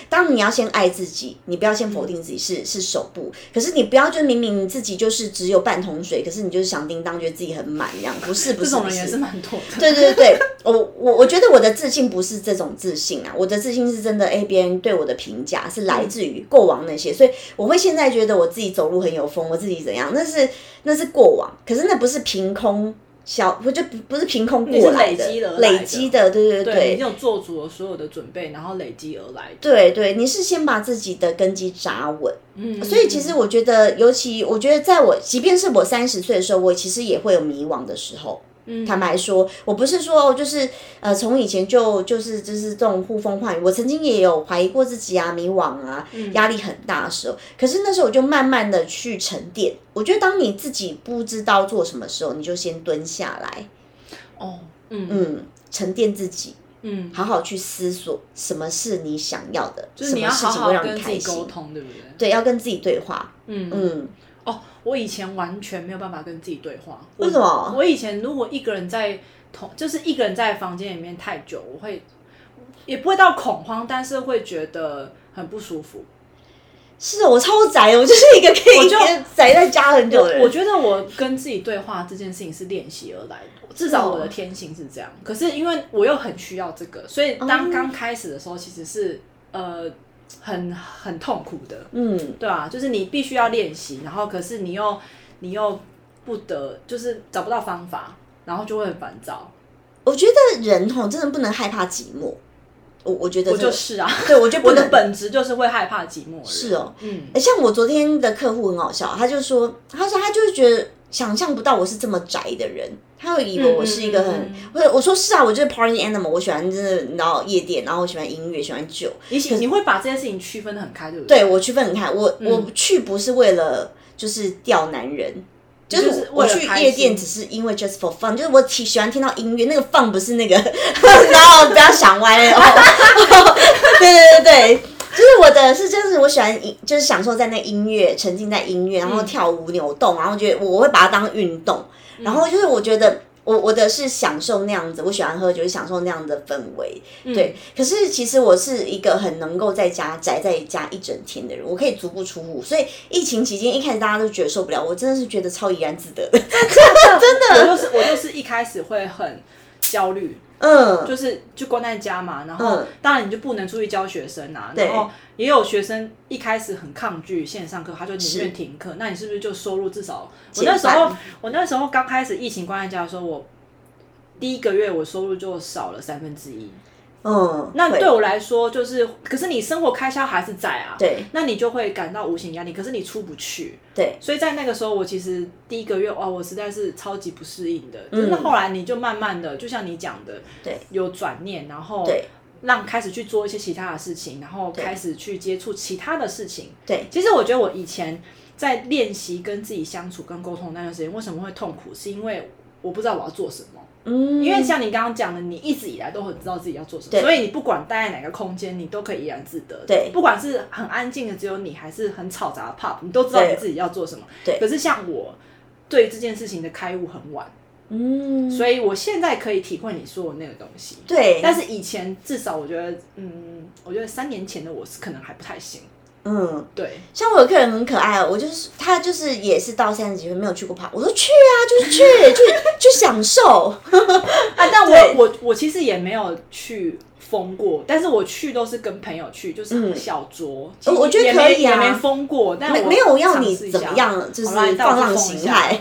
当你要先爱自己，你不要先否定自己，是是首步。可是你不要就明明你自己就是只有半桶水，可是你就是响叮当，觉得自己很满这样，不是不是这种人也是蛮多的。对对对，我我我觉得我的自信不是这种自信啊，我的自信是真的，哎，别人对我的评价是来自于过往那些，所以我会现在觉得我自己走路很有风，我自己怎样，那是那是过往，可是那不是凭空。小不就不不是凭空过来的，累积的，对对对，你有做足了所有的准备，然后累积而来。对对，你是先把自己的根基扎稳。嗯，所以其实我觉得，尤其我觉得，在我即便是我三十岁的时候，我其实也会有迷惘的时候。坦白说，我不是说就是呃，从以前就就是就是这种呼风唤雨。我曾经也有怀疑过自己啊，迷惘啊，压力很大的时候。可是那时候我就慢慢的去沉淀。我觉得当你自己不知道做什么时候，你就先蹲下来。哦，嗯嗯，沉淀自己，嗯，好好去思索什么是你想要的，就是你要好好跟自己沟通，对不对？对，要跟自己对话。嗯嗯。哦，我以前完全没有办法跟自己对话。为什么？我以前如果一个人在同，就是一个人在房间里面太久，我会也不会到恐慌，但是会觉得很不舒服。是我超宅，我就是一个可以宅在家很久的人。我觉得我跟自己对话这件事情是练习而来的，至少我的天性是这样。可是因为我又很需要这个，所以当刚开始的时候，其实是呃。很很痛苦的，嗯，对啊，就是你必须要练习，然后可是你又你又不得，就是找不到方法，然后就会很烦躁。我觉得人吼真的不能害怕寂寞，我我觉得我就是啊，对我觉得 我的本质就是会害怕寂寞。是哦，嗯，像我昨天的客户很好笑，他就说，他说他就是觉得。想象不到我是这么宅的人，他会以为我是一个很……我我说是啊，我就是 party animal，我喜欢真的然后夜店，然后我喜欢音乐，喜欢酒。你你会把这件事情区分的很开，对不对？对我区分很开，我我去不是为了就是钓男人，就是我去夜店只是因为 just for fun，就是我挺喜欢听到音乐，那个 fun 不是那个，然后不要想歪哦。对对对对。就是我的是，真是我喜欢音，就是享受在那音乐，沉浸在音乐，然后跳舞扭动，然后觉得我会把它当运动，然后就是我觉得我我的是享受那样子，我喜欢喝酒，享受那样的氛围，对。可是其实我是一个很能够在家宅在家一整天的人，我可以足不出户，所以疫情期间一开始大家都觉得受不了，我真的是觉得超怡然自得的，真的，我就是我就是一开始会很焦虑。嗯，就是就关在家嘛，然后当然你就不能出去教学生啊，然后也有学生一开始很抗拒线上课，他就宁愿停课。那你是不是就收入至少？我那时候我那时候刚开始疫情关在家的时候，我第一个月我收入就少了三分之一。嗯，那对我来说就是，可是你生活开销还是在啊，对，那你就会感到无形压力，可是你出不去，对，所以在那个时候，我其实第一个月哇，我实在是超级不适应的，嗯，是后来你就慢慢的，就像你讲的，对，有转念，然后对。让开始去做一些其他的事情，然后开始去接触其他的事情，对，其实我觉得我以前在练习跟自己相处跟沟通那段时间，为什么会痛苦，是因为我不知道我要做什么。嗯，因为像你刚刚讲的，你一直以来都很知道自己要做什么，所以你不管待在哪个空间，你都可以怡然自得。对，不管是很安静的只有你，还是很嘈杂的 pop，你都知道你自己要做什么。对。可是像我，对这件事情的开悟很晚，嗯，所以我现在可以体会你说的那个东西。对。但是以前至少我觉得，嗯，我觉得三年前的我是可能还不太行。嗯，对，像我有客人很可爱哦，我就是他就是也是到三十几岁没有去过爬，我说去啊，就是去 去去享受啊。但我我我其实也没有去疯过，但是我去都是跟朋友去，就是小酌。我觉得可以啊，也没疯过，但没有要你怎么样，就是放浪形骸。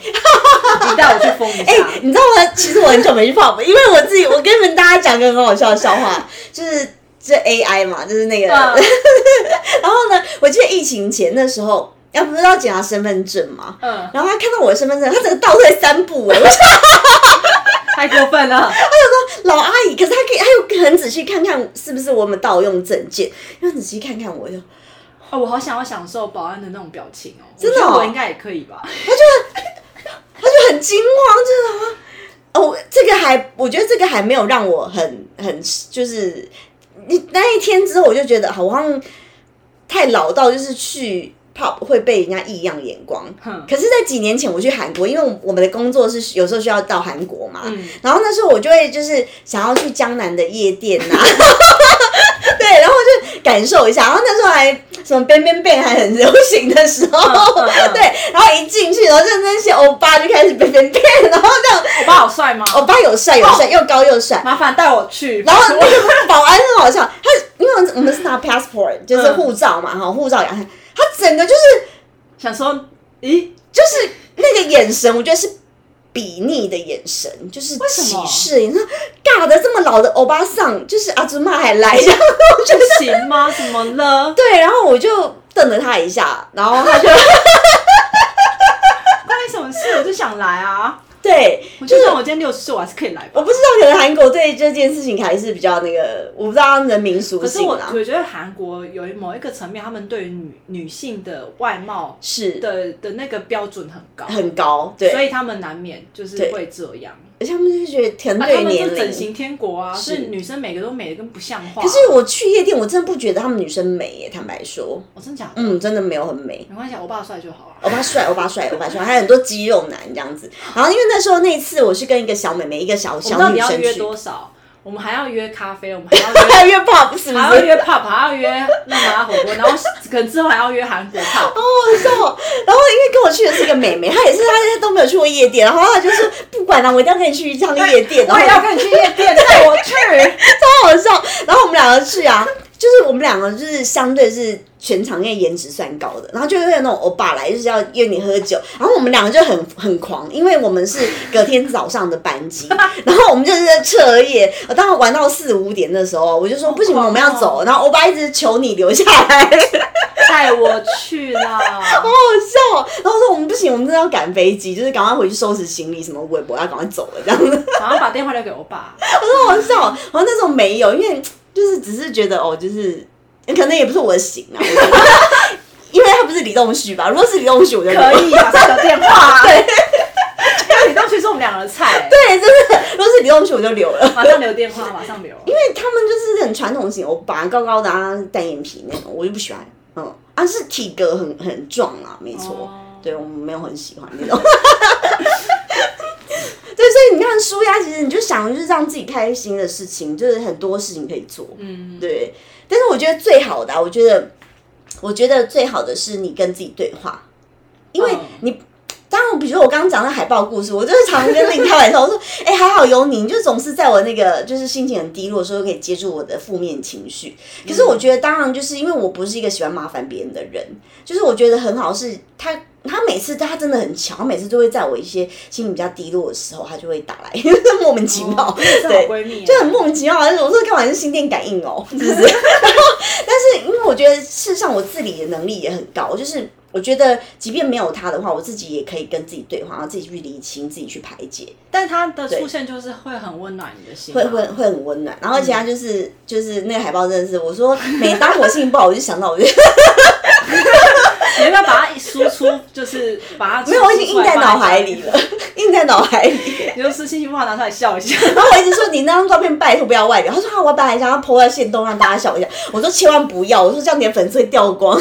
你带我去疯一下。哎，你知道吗？其实我很久没去泡因为我自己，我跟你们大家讲个很好笑的笑话，就是。这 AI 嘛，就是那个，然后呢，我记得疫情前那时候，要不是要检查身份证嘛，嗯，然后他看到我的身份证，他整个倒退三步，哎，太过分了。他就说：“老阿姨，可是他可以，他又很仔细看看是不是我们盗用证件，又仔细看看我，就，哦，我好想要享受保安的那种表情哦，真的，我应该也可以吧？他就他就很惊慌，就是哦，这个还，我觉得这个还没有让我很很就是。你那一天之后，我就觉得好像太老到，就是去 pop 会被人家异样眼光。哼。可是，在几年前我去韩国，因为我们的工作是有时候需要到韩国嘛，嗯。然后那时候我就会就是想要去江南的夜店呐、对，然后就感受一下，然后那时候还什么 bang bang bang 还很流行的时候，嗯嗯 对，然后一进去，然后就那些欧巴就开始 bang bang bang，然后这样，欧巴好帅吗？欧巴有帅有帅，又高又帅，麻烦带我去。然后那个保安很好笑，他因为我们是拿 passport 就是护照嘛，哈，护照给他，他整个就是想说，咦，就是那个眼神，我觉得是鄙睨的眼神，就是歧视。你说尬的这么老的欧巴桑，就是阿祖妈还来，然后我觉得不行吗？怎么了？对，然后我就瞪了他一下，然后他就关你什么事？我就想来啊！对，我就算我今天六十岁，我还是可以来吧。我不知道，可能韩国对这件事情还是比较那个，我不知道他们的民俗可是我我觉得韩国有某一个层面，他们对于女女性的外貌是的的那个标准很高，很高，对，所以他们难免就是会这样。而且他们就觉得填啊，对他们就年龄。整形天国啊，是是女生每个都美的跟不像话。可是我去夜店，我真的不觉得他们女生美耶，坦白说，我真假的？嗯，真的没有很美。没关系，我爸帅就好了。我爸帅，我爸帅，我爸帅，还有很多肌肉男这样子。然后因为那时候那一次我是跟一个小妹妹，一个小小女生底要约去，多少？我们还要约咖啡，我们还要约。pop 是不是？还要约 pub，还要约那麻辣火锅，然后可能之后还要约韩国 pub。好好笑哦。然后因为跟我去的是一个妹妹，她也是她现在都没有去过夜店，然后她就说不管了，我一定要跟你去一趟夜店。然后我也要跟你去夜店，带我去。超好笑。然后我们两个去啊，就是我们两个就是相对是全场因为颜值算高的，然后就会有那种欧巴来，就是要约你喝酒，然后我们两个就很很狂，因为我们是隔天早上的班机，然后我们就是在彻夜，呃当然玩到四五点的时候，我就说不行，我们要走，然后欧巴一直求你留下来。带我去啦！好好笑哦、然后说我们不行，我们真的要赶飞机，就是赶快回去收拾行李，什么微博要赶快走了这样子。然后把电话留给 我爸。很好笑。然后那时候没有，因为就是只是觉得哦，就是可能也不是我的型啊，因为他不是李栋旭吧？如果是李栋旭，我就可以，马上留电话。对因为你当时是我们两个的菜，对，真的，如果是李栋旭，我就留了。马上留电话，马上留。因为他们就是很传统型欧巴，高高的啊，单眼皮那种，我就不喜欢。嗯，啊是体格很很壮啊，没错。哦对我们没有很喜欢那种。对，所以你看舒压，其实你就想就是让自己开心的事情，就是很多事情可以做。嗯，对，但是我觉得最好的啊、我觉得，我觉得最好的是你跟自己对话，因为嗯你。当然，比如说我刚刚讲的海报故事，我就是常跟令开玩笑，我说：“哎、还好有你，你就总是在我那个就是心情很低落的时候，可以接住我的负面情绪。”可是我觉得，当然就是因为我不是一个喜欢麻烦别人的人，就是我觉得很好是他。他每次他真的很巧，他每次都会在我一些心情比较低落的时候，他就会打来，莫名其妙，对，闺蜜啊，就很莫名其妙。我说干嘛是心电感应哦，是不是？然后，但是因为我觉得事实上我自理的能力也很高，就是我觉得即便没有他的话，我自己也可以跟自己对话，然后自己去理清，自己去排解，但他的出现就是会很温暖你的心啊，会会会很温暖。然后而且他就是、就是那个海报真的是，我说每当我心情不好，我就想到我就 你要不要把它一输出，就是把它没有，我已经印在脑海里了，印在脑海里。你就是心情不好拿出来笑一下。然后我一直说你那张照片拜托不要外流，他说啊，我本来想要 po 在线动让大家笑一下，我说千万不要，我说这样你的粉丝会掉光。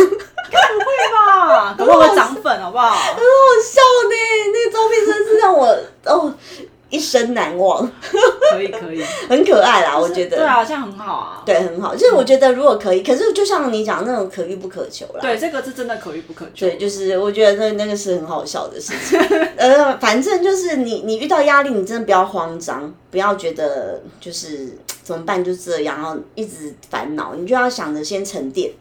不会吧？可能会涨粉，好不好？很好笑呢，那个照片真的是让我哦一生难忘，可以可以，很可爱啦，我觉得。对啊，这样很好啊。对，很好。就是我觉得如果可以，可是就像你讲那种可遇不可求啦。对，这个是真的可遇不可求。对，就是我觉得那那个是很好笑的事情。呃，反正就是你你遇到压力，你真的不要慌张，不要觉得就是怎么办就这样，然后一直烦恼，你就要想着先沉淀，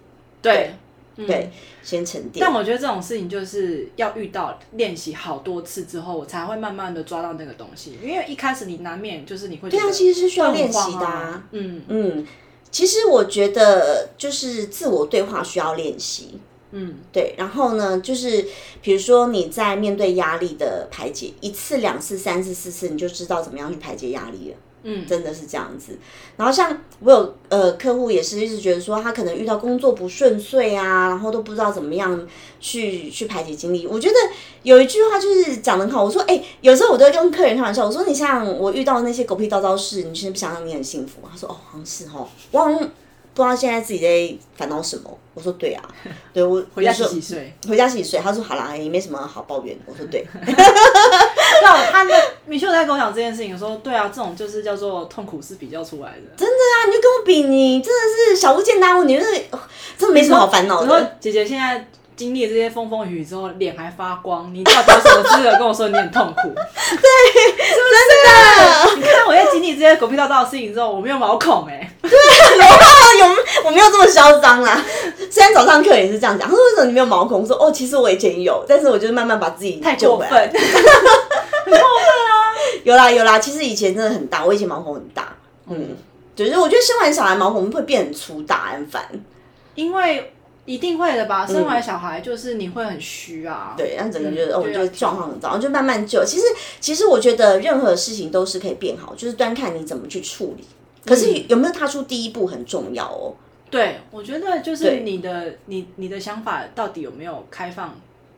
对嗯对，先沉淀。但我觉得这种事情就是要遇到练习好多次之后，我才会慢慢的抓到那个东西。因为一开始你难免就是你会对啊，其实是需要练习的啊。嗯嗯，其实我觉得就是自我对话需要练习。嗯，对，然后呢，就是比如说你在面对压力的排解，一次、两次、三次、四次，你就知道怎么样去排解压力了。嗯真的是这样子。然后像我有呃客户也是一直觉得说他可能遇到工作不顺遂啊，然后都不知道怎么样去去排解精力。我觉得有一句话就是讲得很好，我说哎、有时候我都会跟客人开玩笑，我说你想想我遇到那些狗屁叨叨事，你是不是想让你很幸福？他说哦，好像是哦，我好像不知道现在自己在烦恼什么。我说对啊，对我回家洗洗睡。回家洗洗睡。他说好啦，也没什么好抱怨。我说对，对啊，他那米秀在跟我讲这件事情，说对啊，这种就是叫做痛苦是比较出来的。真的啊，你就跟我比，你真的是小巫见大巫，你就是哦真的没什么好烦恼我说的。姐姐现在经历这些风风雨雨之后，脸还发光，你到底有什么资格跟我说你很痛苦？对，是真的，你看我在经历这些狗屁倒灶的事情之后，我没有毛孔哎、对有我没有这么嚣张啦。虽然早上课也是这样讲，他说为什么你没有毛孔？我说哦，其实我以前有，但是我就是慢慢把自己太过救回来。分。有啦有啦，其实以前真的很大，我以前毛孔很大，嗯，就是我觉得生完小孩毛孔会变很粗大，很烦。因为一定会的吧，生完小孩就是你会很虚啊。对，然后整个就是、嗯哦，我觉得就状况很糟，然后就慢慢就。其实其实我觉得任何事情都是可以变好，就是端看你怎么去处理。可是嗯有没有踏出第一步很重要哦。对，我觉得就是你的你你的想法到底有没有开放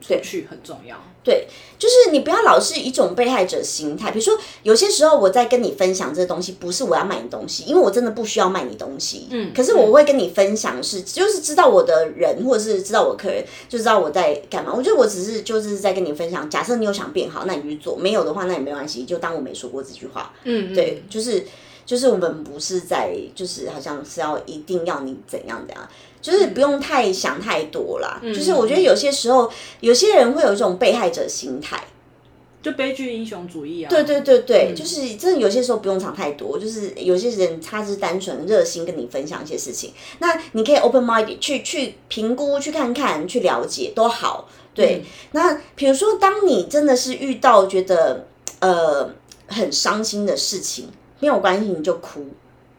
出去很重要。对，就是你不要老是一种被害者心态。比如说，有些时候我在跟你分享这东西，不是我要卖你东西，因为我真的不需要卖你东西。嗯可是我会跟你分享是，就是知道我的人或者是知道我的客人，就知道我在干嘛。我觉得我只是就是在跟你分享。假设你有想变好，那你去做；没有的话，那也没关系，就当我没说过这句话。嗯，对，就是就是我们不是在就是好像是要一定要你怎样怎样，就是不用太想太多啦。就是我觉得有些时候有些人会有一种被害者心态。就悲剧英雄主义啊。对对对对，就是真的有些时候不用想太多，就是有些人他是单纯热心跟你分享一些事情，那你可以 open mind 去去评估、去看看、去了解都好。对，那比如说当你真的是遇到觉得呃很伤心的事情，没有关系，你就哭。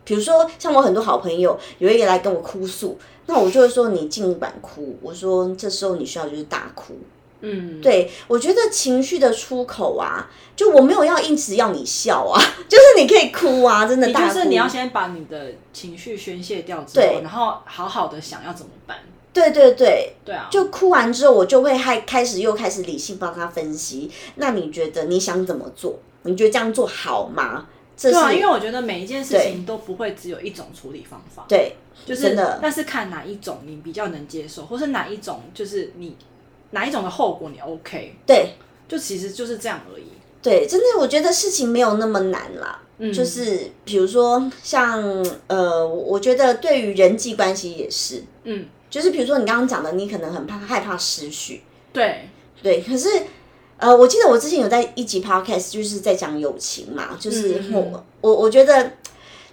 比如说像我很多好朋友有一个来跟我哭诉，那我就会说你尽管哭，我说这时候你需要就是大哭。嗯，对，我觉得情绪的出口啊，就我没有要因此要你笑啊，就是你可以哭啊，真的你大哭。就是你要先把你的情绪宣泄掉之后，对然后好好的想要怎么办。对对对，对啊，就哭完之后，我就会还开始又开始理性帮他分析。那你觉得你想怎么做？你觉得这样做好吗？这是对啊，因为我觉得每一件事情都不会只有一种处理方法。对，就是但是看哪一种你比较能接受，或是哪一种就是你哪一种的后果你 OK，对。就其实就是这样而已。对，真的，我觉得事情没有那么难啦。嗯。就是比如说像呃，我我觉得对于人际关系也是，嗯，就是比如说你刚刚讲的，你可能很怕害怕失去，对，对，可是呃，我记得我之前有在一集 podcast 就是在讲友情嘛，就是我、嗯嗯。我我觉得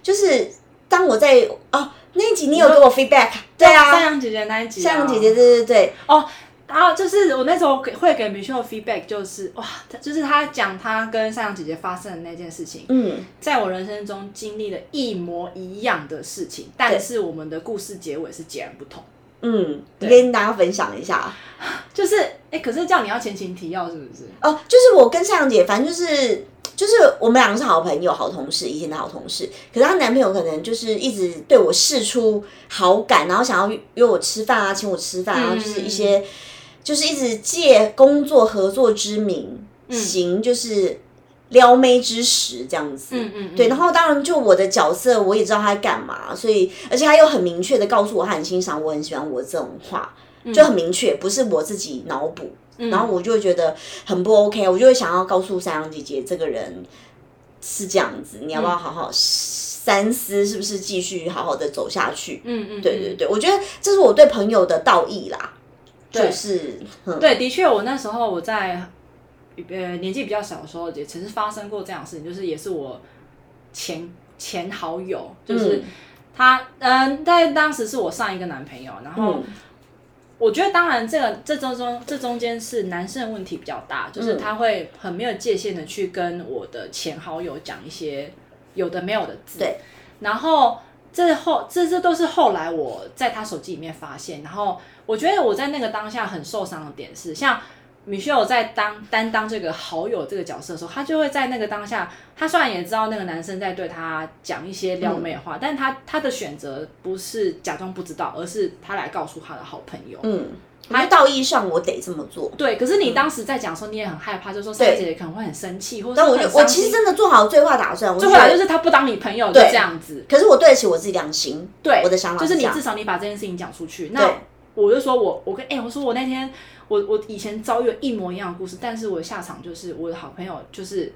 就是当我在哦那一集你有给我 feedback，对啊。山啊，羊姐姐那一集、山羊姐姐，对对对，哦。然后就是我那时候给会给 Michelle feedback，就是哇，就是他讲他跟山羊姐姐发生的那件事情，嗯，在我人生中经历了一模一样的事情，但是我们的故事结尾是截然不同。嗯，你跟大家分享一下 就是哎，可是叫你要前情提要是不是？哦，就是我跟向阳姐，反正就是。就是我们两个是好朋友、好同事，以前的好同事。可是她男朋友可能就是一直对我示出好感，然后想要约约我吃饭啊，请我吃饭，然后就是一些，就是一直借工作合作之名，行就是撩妹之时这样子。嗯嗯嗯对，然后当然就我的角色我也知道他在干嘛，所以而且他又很明确的告诉我他很欣赏我，很喜欢我这种话，就很明确，不是我自己脑补。然后我就会觉得很不 OK，我就会想要告诉山羊姐姐，这个人是这样子，你要不要好好三思，是不是继续好好的走下去？嗯嗯，对对对，我觉得这是我对朋友的道义啦，就是嗯对，的确，我那时候我在呃年纪比较小的时候，也曾经发生过这样的事情，就是也是我前前好友，就是嗯他，嗯、在当时是我上一个男朋友，然后。嗯我觉得当然，这个这中中这中间是男生的问题比较大，就是他会很没有界限的去跟我的前好友讲一些有的没有的字。对。然后这后这这都是后来我在他手机里面发现，然后我觉得我在那个当下很受伤的点是，像米歇尔在当担当这个好友这个角色的时候，他就会在那个当下，他虽然也知道那个男生在对他讲一些撩妹话，但他他的选择不是假装不知道，而是他来告诉他的好朋友。嗯，我觉得道义上我得这么做。对，可是你当时在讲的时候，你也很害怕，就说珊珊姐姐可能会很生气，或者但我就我其实真的做好最坏打算，我最后来就是他不当你朋友就这样子。可是我对得起我自己良心，对，我的想法就是是你至少你把这件事情讲出去。那我就说我我跟哎、我说我那天我我以前遭遇了一模一样的故事，但是我的下场就是我的好朋友就是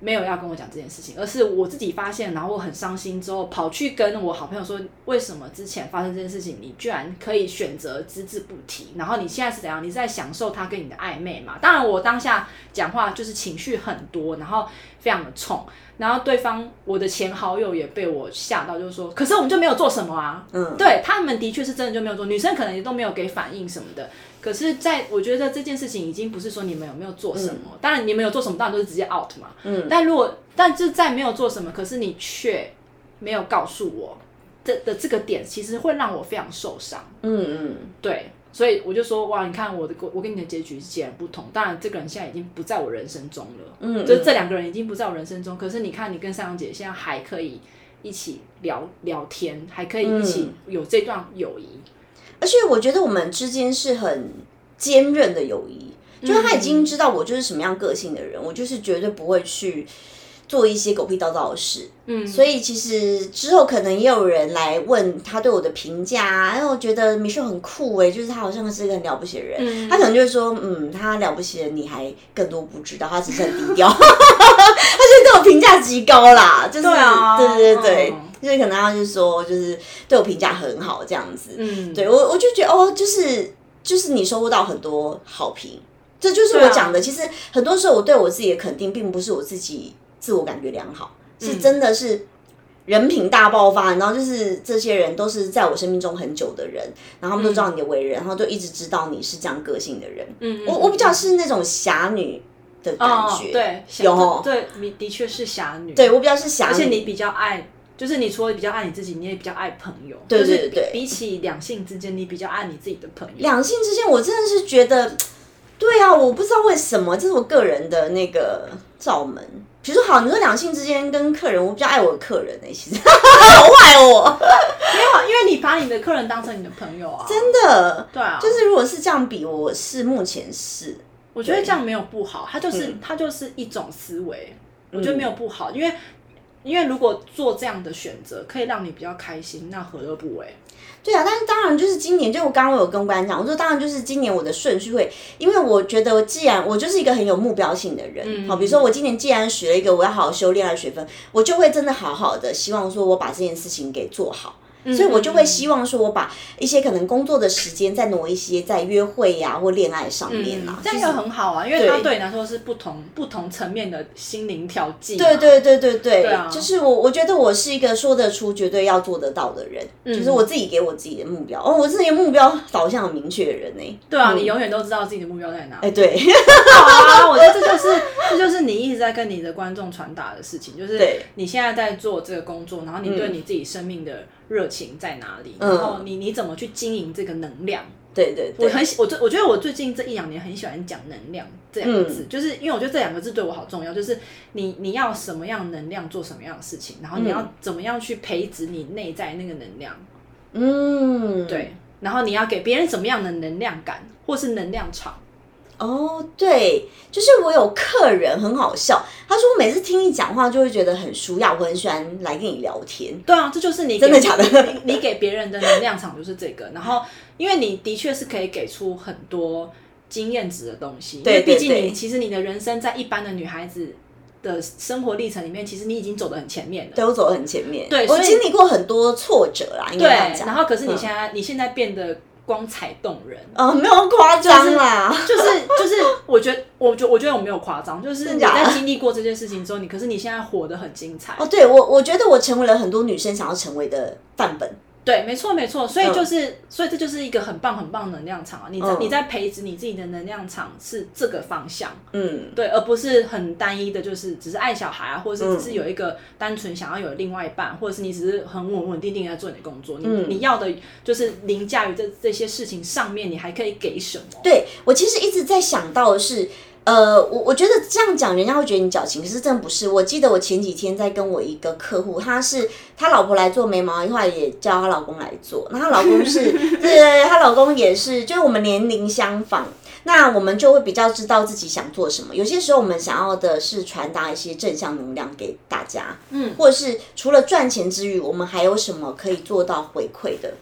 没有要跟我讲这件事情，而是我自己发现，然后我很伤心之后跑去跟我好朋友说，为什么之前发生这件事情，你居然可以选择只字不提，然后你现在是怎样？你是在享受他跟你的暧昧嘛？当然，我当下讲话就是情绪很多，然后非常的冲。然后对方我的前好友也被我吓到，就是说，可是我们就没有做什么啊。嗯，对他们的确是真的就没有做，女生可能也都没有给反应什么的。可是在我觉得这件事情已经不是说你们有没有做什么，当然你们有做什么，当然都是直接 out 嘛。嗯，但如果但是在没有做什么，可是你却没有告诉我这的这个点，其实会让我非常受伤。嗯嗯，对，所以我就说哇，你看我的我跟你的结局是截然不同。当然，这个人现在已经不在我人生中了，嗯就是这两个人已经不在我人生中。可是你看，你跟三阳姐现在还可以一起聊聊天，还可以一起有这段友谊。而且我觉得我们之间是很坚韧的友谊，就是他已经知道我就是什么样个性的人，我就是绝对不会去做一些狗屁叨叨的事。嗯，所以其实之后可能也有人来问他对我的评价啊，哎，我觉得米秀很酷哎，就是他好像是一个很了不起的人，嗯。他可能就会说，嗯，他了不起的你还更多不知道，他只是很低调，他就对我评价极高啦，就是对啊。对对对。嗯就是可能他就说就是对我评价很好这样子，嗯，对我我就觉得哦，就是就是你收获到很多好评，这就是我讲的。其实很多时候我对我自己的肯定，并不是我自己自我感觉良好，是真的是人品大爆发。然后就是这些人都是在我生命中很久的人，然后他们都知道你的为人，然后就一直知道你是这样个性的人。嗯，嗯我我比较是那种侠女的感哦，觉，对，有。哦对，你的确是侠女，对我比较是侠女，而且你比较爱，就是你除了比较爱你自己，你也比较爱朋友。对就是对对比起两性之间，你比较爱你自己的朋友。两性之间，我真的是觉得，对啊，我不知道为什么，这是我个人的那个罩门。比如说，好，你说两性之间跟客人，我比较爱我的客人呢、其实 好坏我，没有，因为你把你的客人当成你的朋友啊。真的。对啊，就是如果是这样比，我是目前是，我觉得这样没有不好，它就是、嗯它就是一种思维，我觉得没有不好，因为因为如果做这样的选择可以让你比较开心，那何乐不为？对啊，但是当然就是今年，就我刚刚有跟班讲，我说当然就是今年我的顺序会，因为我觉得既然我就是一个很有目标性的人，嗯好，比如说我今年既然学了一个我要好好修炼的学分，我就会真的好好的希望说我把这件事情给做好。所以我就会希望说，我把一些可能工作的时间再挪一些在约会呀、或恋爱上面啦。这样就很好啊，因为它对你来说是不同不同层面的心灵调剂嘛。对对对对对，啊就是我我觉得我是一个说得出、绝对要做得到的人，嗯就是我自己给我自己的目标。哦，我是一个目标导向很明确的人呢、对啊，嗯你永远都知道自己的目标在哪。哎、对，好啊，我觉得这就是 这就是你一直在跟你的观众传达的事情，就是对你现在在做这个工作，然后你对你自己生命的热情在哪里，然后你你怎么去经营这个能量。对对对，我很喜我最我觉得我最近这一两年很喜欢讲能量这两个字，就是因为我觉得这两个字对我好重要，就是你你要什么样能量做什么样的事情，然后你要怎么样去培植你内在那个能量，嗯，对，然后你要给别人什么样的能量感，或是能量场。哦，对，就是我有客人很好笑，他说我每次听你讲话就会觉得很舒雅，我很喜欢来跟你聊天。对啊，这就是你真的假的你你给别人的能量场就是这个，然后因为你的确是可以给出很多经验值的东西，因为毕竟对对你其实你的人生在一般的女孩子的生活历程里面，其实你已经走得很前面了。对我走得很前面，对我经历过很多挫折啦，应该这样对，讲。然后可是你嗯现在、你现在变得光彩动人，啊，没有夸张啦，就是就是，我觉得我觉我觉得我没有夸张，就是你在经历过这件事情之后，你可是你现在活得很精彩。哦，对我我觉得我成为了很多女生想要成为的范本。对，没错没错，所以嗯。就是，所以这就是一个很棒很棒的能量场啊！你在、嗯。你在培植你自己的能量场是这个方向，嗯，对，而不是很单一的，就是只是爱小孩啊，或者是嗯只是有一个单纯想要有另外一半，或者是你只是很稳稳定定在做你的工作，你、嗯。你要的就是凌驾于这这些事情上面，你还可以给什么？对我其实一直在想到的是，呃，我我觉得这样讲人家会觉得你矫情，可是真的不是。我记得我前几天在跟我一个客户，他是他老婆来做眉毛，后来也叫她老公来做，那她老公是，对 对对，她老公也是，就是我们年龄相仿。那我们就会比较知道自己想做什么。有些时候我们想要的是传达一些正向能量给大家，嗯，或者是除了赚钱之余，我们还有什么可以做到回馈的？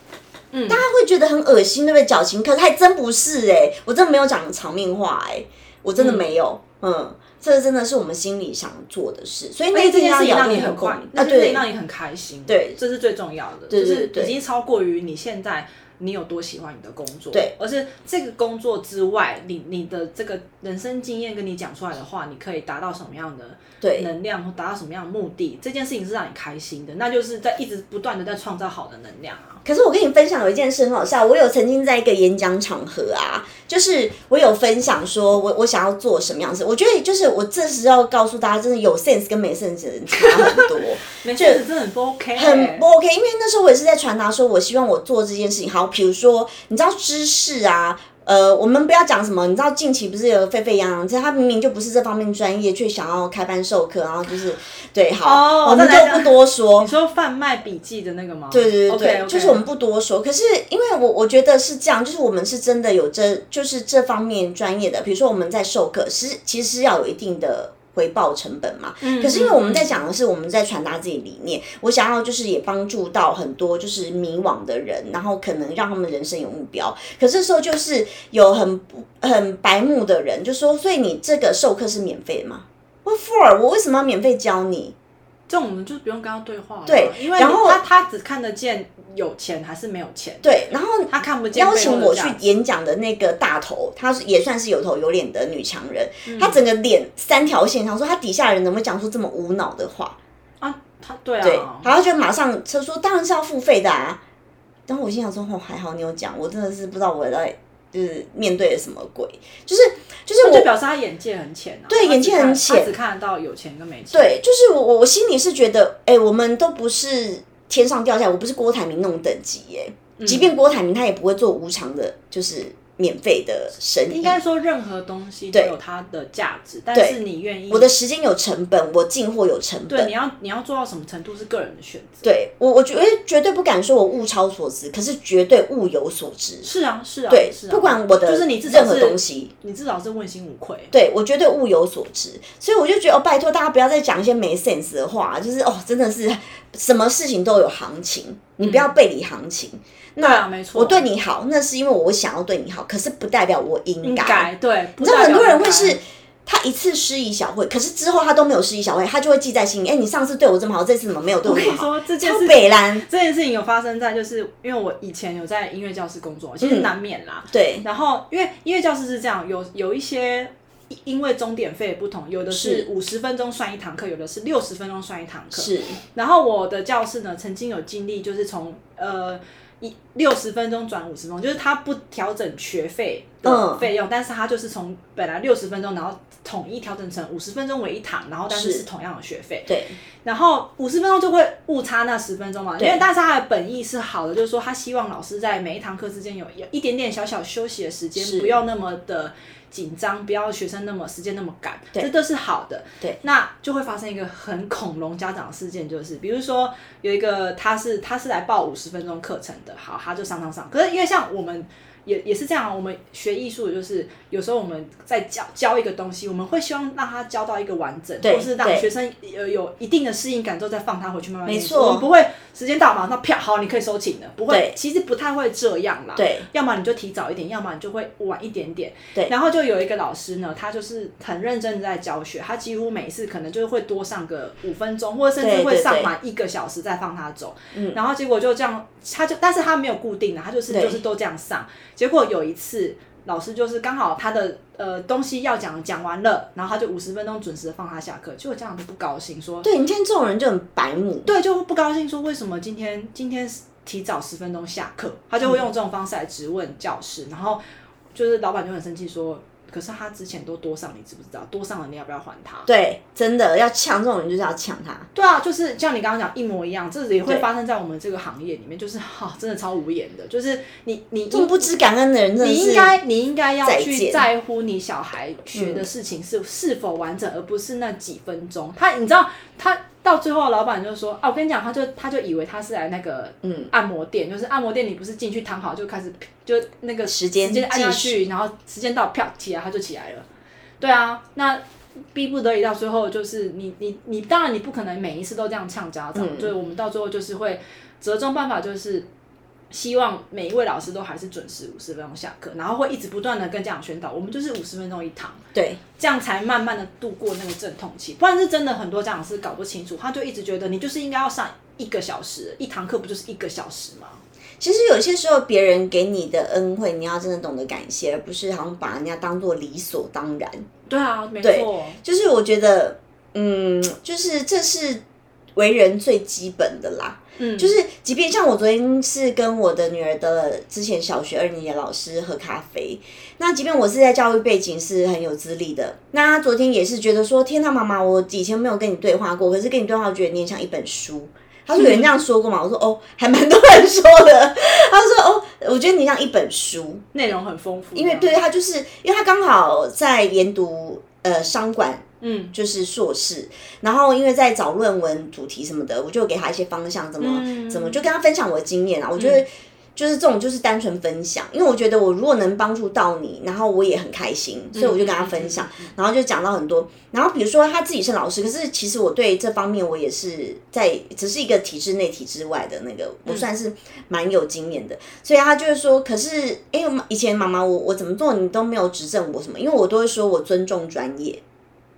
嗯大家会觉得很恶心，对不对？矫情，可是还真不是哎、我真的没有讲场面话哎、我真的没有，嗯。这真的是我们心里想做的事，所以那这件事情让你很快那件事情让你很开心，对。这是最重要的，对就是已经超过于你现在你有多喜欢你的工作，对，而是这个工作之外，你你的这个人生经验跟你讲出来的话，你可以达到什么样的对。能量，或达到什么样的目的，这件事情是让你开心的，那就是在一直不断的在创造好的能量啊。可是我跟你分享有一件事很好笑，我有曾经在一个演讲场合啊，就是我有分享说我我想要做什么样子，我觉得就是我这时候告诉大家，真的有 sense 跟没 sense 的人差很多。没 sense 真的很不 OK，很不 OK，因为那时候我也是在传达说，我希望我做这件事情。好，比如说，你知道知识啊，呃，我们不要讲什么，你知道近期不是有沸沸扬扬，这他明明就不是这方面专业，却想要开班授课，然后就是对，好，哦我们就不多说你。说贩卖笔记的那个吗？对对对就是我们不多说。可是因为我我觉得是这样，就是我们是真的有这就是这方面专业的，比如说我们在授课，是其实是要有一定的。回报成本嘛，可是因为我们在讲的是我们在传达自己理念，我想要就是也帮助到很多就是迷惘的人，然后可能让他们人生有目标。可是这时候就是有很不很白目的人就说，所以你这个授课是免费的吗？What for？我为什么要免费教你？这种我们就不用跟他对话了，对因为然后他他只看得见有钱还是没有钱，对，然后他看不见邀请我去演讲的那个大头，她是也算是有头有脸的女强人，嗯。她整个脸三条线，想说她底下的人怎么会讲出这么无脑的话？啊，他对啊，对，然后就马上就说当然是要付费的啊。然后我心想说，哦，还好你有讲，我真的是不知道我在就是面对了什么鬼，就是就是我就表示他眼界很浅啊，对眼界很浅。他只看得到有钱跟没钱，对，就是我我我心里是觉得，哎、我们都不是天上掉下来，我不是郭台铭那种等级耶。嗯。即便郭台铭他也不会做无偿的，就是免费的生意。应该说任何东西都有它的价值，但是你愿意，我的时间有成本，我进货有成本。对你要你要做到什么程度是个人的选择，对我，我绝对绝对不敢说我物超所值，可是绝对物有所值。是啊是啊，对，是啊，不管我的就是你任何是东西，你至少是问心无愧，对我绝对物有所值。所以我就觉得，哦，拜托大家不要再讲一些没 sense 的话，就是哦，真的是什么事情都有行情，你不要背离行情。对啊没错我对你好，那是因为我想要对你好，可是不代表我应应该。对，你知道很多人会是。他一次施以小惠，可是之后他都没有施以小惠，他就会记在心里。哎、你上次对我这么好，这次怎么没有对我这么好？该我跟你说这件超事北兰，这件事情有发生在，就是因为我以前有在音乐教室工作，其实难免啦。对然后因为音乐教室是这样，有有一些因为钟点费不同，有的是是。五十分钟算一堂课，有的是六十分钟算一堂课。是。然后我的教室呢，曾经有经历，就是从呃一六十分钟转五十分钟，就是他不调整学费的嗯。费用，但是他就是从本来六十分钟，然后统一调整成五十分钟为一堂，然后但是是。是同样的学费。对。然后五十分钟就会误差那十分钟嘛，因为但是他的本意是好的，就是说他希望老师在每一堂课之间有有一点点小小休息的时间，不要那么的紧张，不要学生那么时间那么赶，这都是好的。对，那就会发生一个很恐龙家长事件，就是比如说有一个他是他是来报五十分钟课程的，好，他就上上上，可是因为像我们。也也是这样，我们学艺术的就是有时候我们在教教一个东西，我们会希望让他教到一个完整，对或是让对学生有有一定的适应感之后再放他回去慢慢练习没错我们不会时间到马上啪好，你可以收紧了，不会，其实不太会这样啦。对，要么你就提早一点，要么你就会晚一点点。对然后就有一个老师呢，他就是很认真的在教学，他几乎每一次可能就是会多上个五分钟，或者甚至会上满一个小时再放他走。嗯，然后结果就这样，他就但是他没有固定的，他就是就是都这样上。结果有一次。老师就是刚好他的呃东西要讲讲完了，然后他就五十分钟准时的放他下课，结果家长都不高兴说，对，你今天这种人就很白目。对，就不高兴说为什么今天今天提早十分钟下课，他就会用这种方式来质问教室，然后就是老板就很生气说。可是他之前都多上，你知不知道？多上了，你要不要还他？对，真的要抢这种人就是要抢他。对啊，就是像你刚刚讲一模一样，这也会发生在我们这个行业里面，就是哈，真的超无言的。就是你你这么不知感恩的人，你应该你应该要去在乎你小孩学的事情是是否完整，而不是那几分钟。他你知道他。到最后，老板就说：“啊，我跟你讲，他就他就以为他是来那个嗯按摩店，就是按摩店，你不是进去躺好就开始就那个时间时间按下去，然后时间到，啪起来他就起来了。对啊，那逼不得已到最后，就是你你你，当然你不可能每一次都这样呛家长，所以我们到最后就是会折中办法，就是。”希望每一位老师都还是准时五十分钟下课，然后会一直不断的跟家长宣导，我们就是五十分钟一堂，对，这样才慢慢的度过那个阵痛期。不然是真的很多家长是搞不清楚，他就一直觉得你就是应该要上一个小时，一堂课不就是一个小时吗？其实有些时候别人给你的恩惠，你要真的懂得感谢，而不是好像把人家当做理所当然。对啊，没错，就是我觉得，嗯，就是这是为人最基本的啦。嗯，就是，即便像我昨天是跟我的女儿的之前小学二年级的老师喝咖啡，那即便我是在教育背景是很有资历的，那他昨天也是觉得说，天呐，妈妈，我以前没有跟你对话过，可是跟你对话，我觉得你像一本书。他说有人这样说过吗？我说哦，还蛮多人说的。他说哦，我觉得你像一本书，内容很丰富。因为对他就是，因为他刚好在研读呃商管。嗯，就是硕士，然后因为在找论文主题什么的，我就给他一些方向，怎么怎么就跟他分享我的经验啊。我觉得就是这种就是单纯分享，因为我觉得我如果能帮助到你，然后我也很开心，所以我就跟他分享，然后就讲到很多。然后比如说他自己是老师，可是其实我对这方面我也是在只是一个体制内、体制外的那个，我算是蛮有经验的。所以他就是说，可是因为以前妈妈我我怎么做你都没有指正我什么，因为我都会说我尊重专业。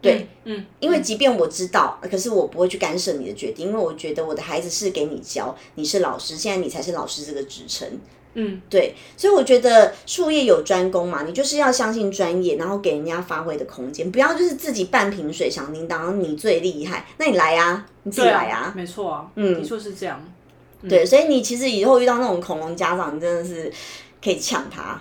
对，嗯，因为即便我知道，可是我不会去干涉你的决定，因为我觉得我的孩子是给你教，你是老师，现在你才是老师这个职称，嗯，对，所以我觉得术业有专攻嘛，你就是要相信专业，然后给人家发挥的空间，不要就是自己半瓶水响叮当，你最厉害，那你来呀，你自己来呀，没错啊，嗯，你说是这样，对，所以你其实以后遇到那种恐龙家长，你真的是可以抢他，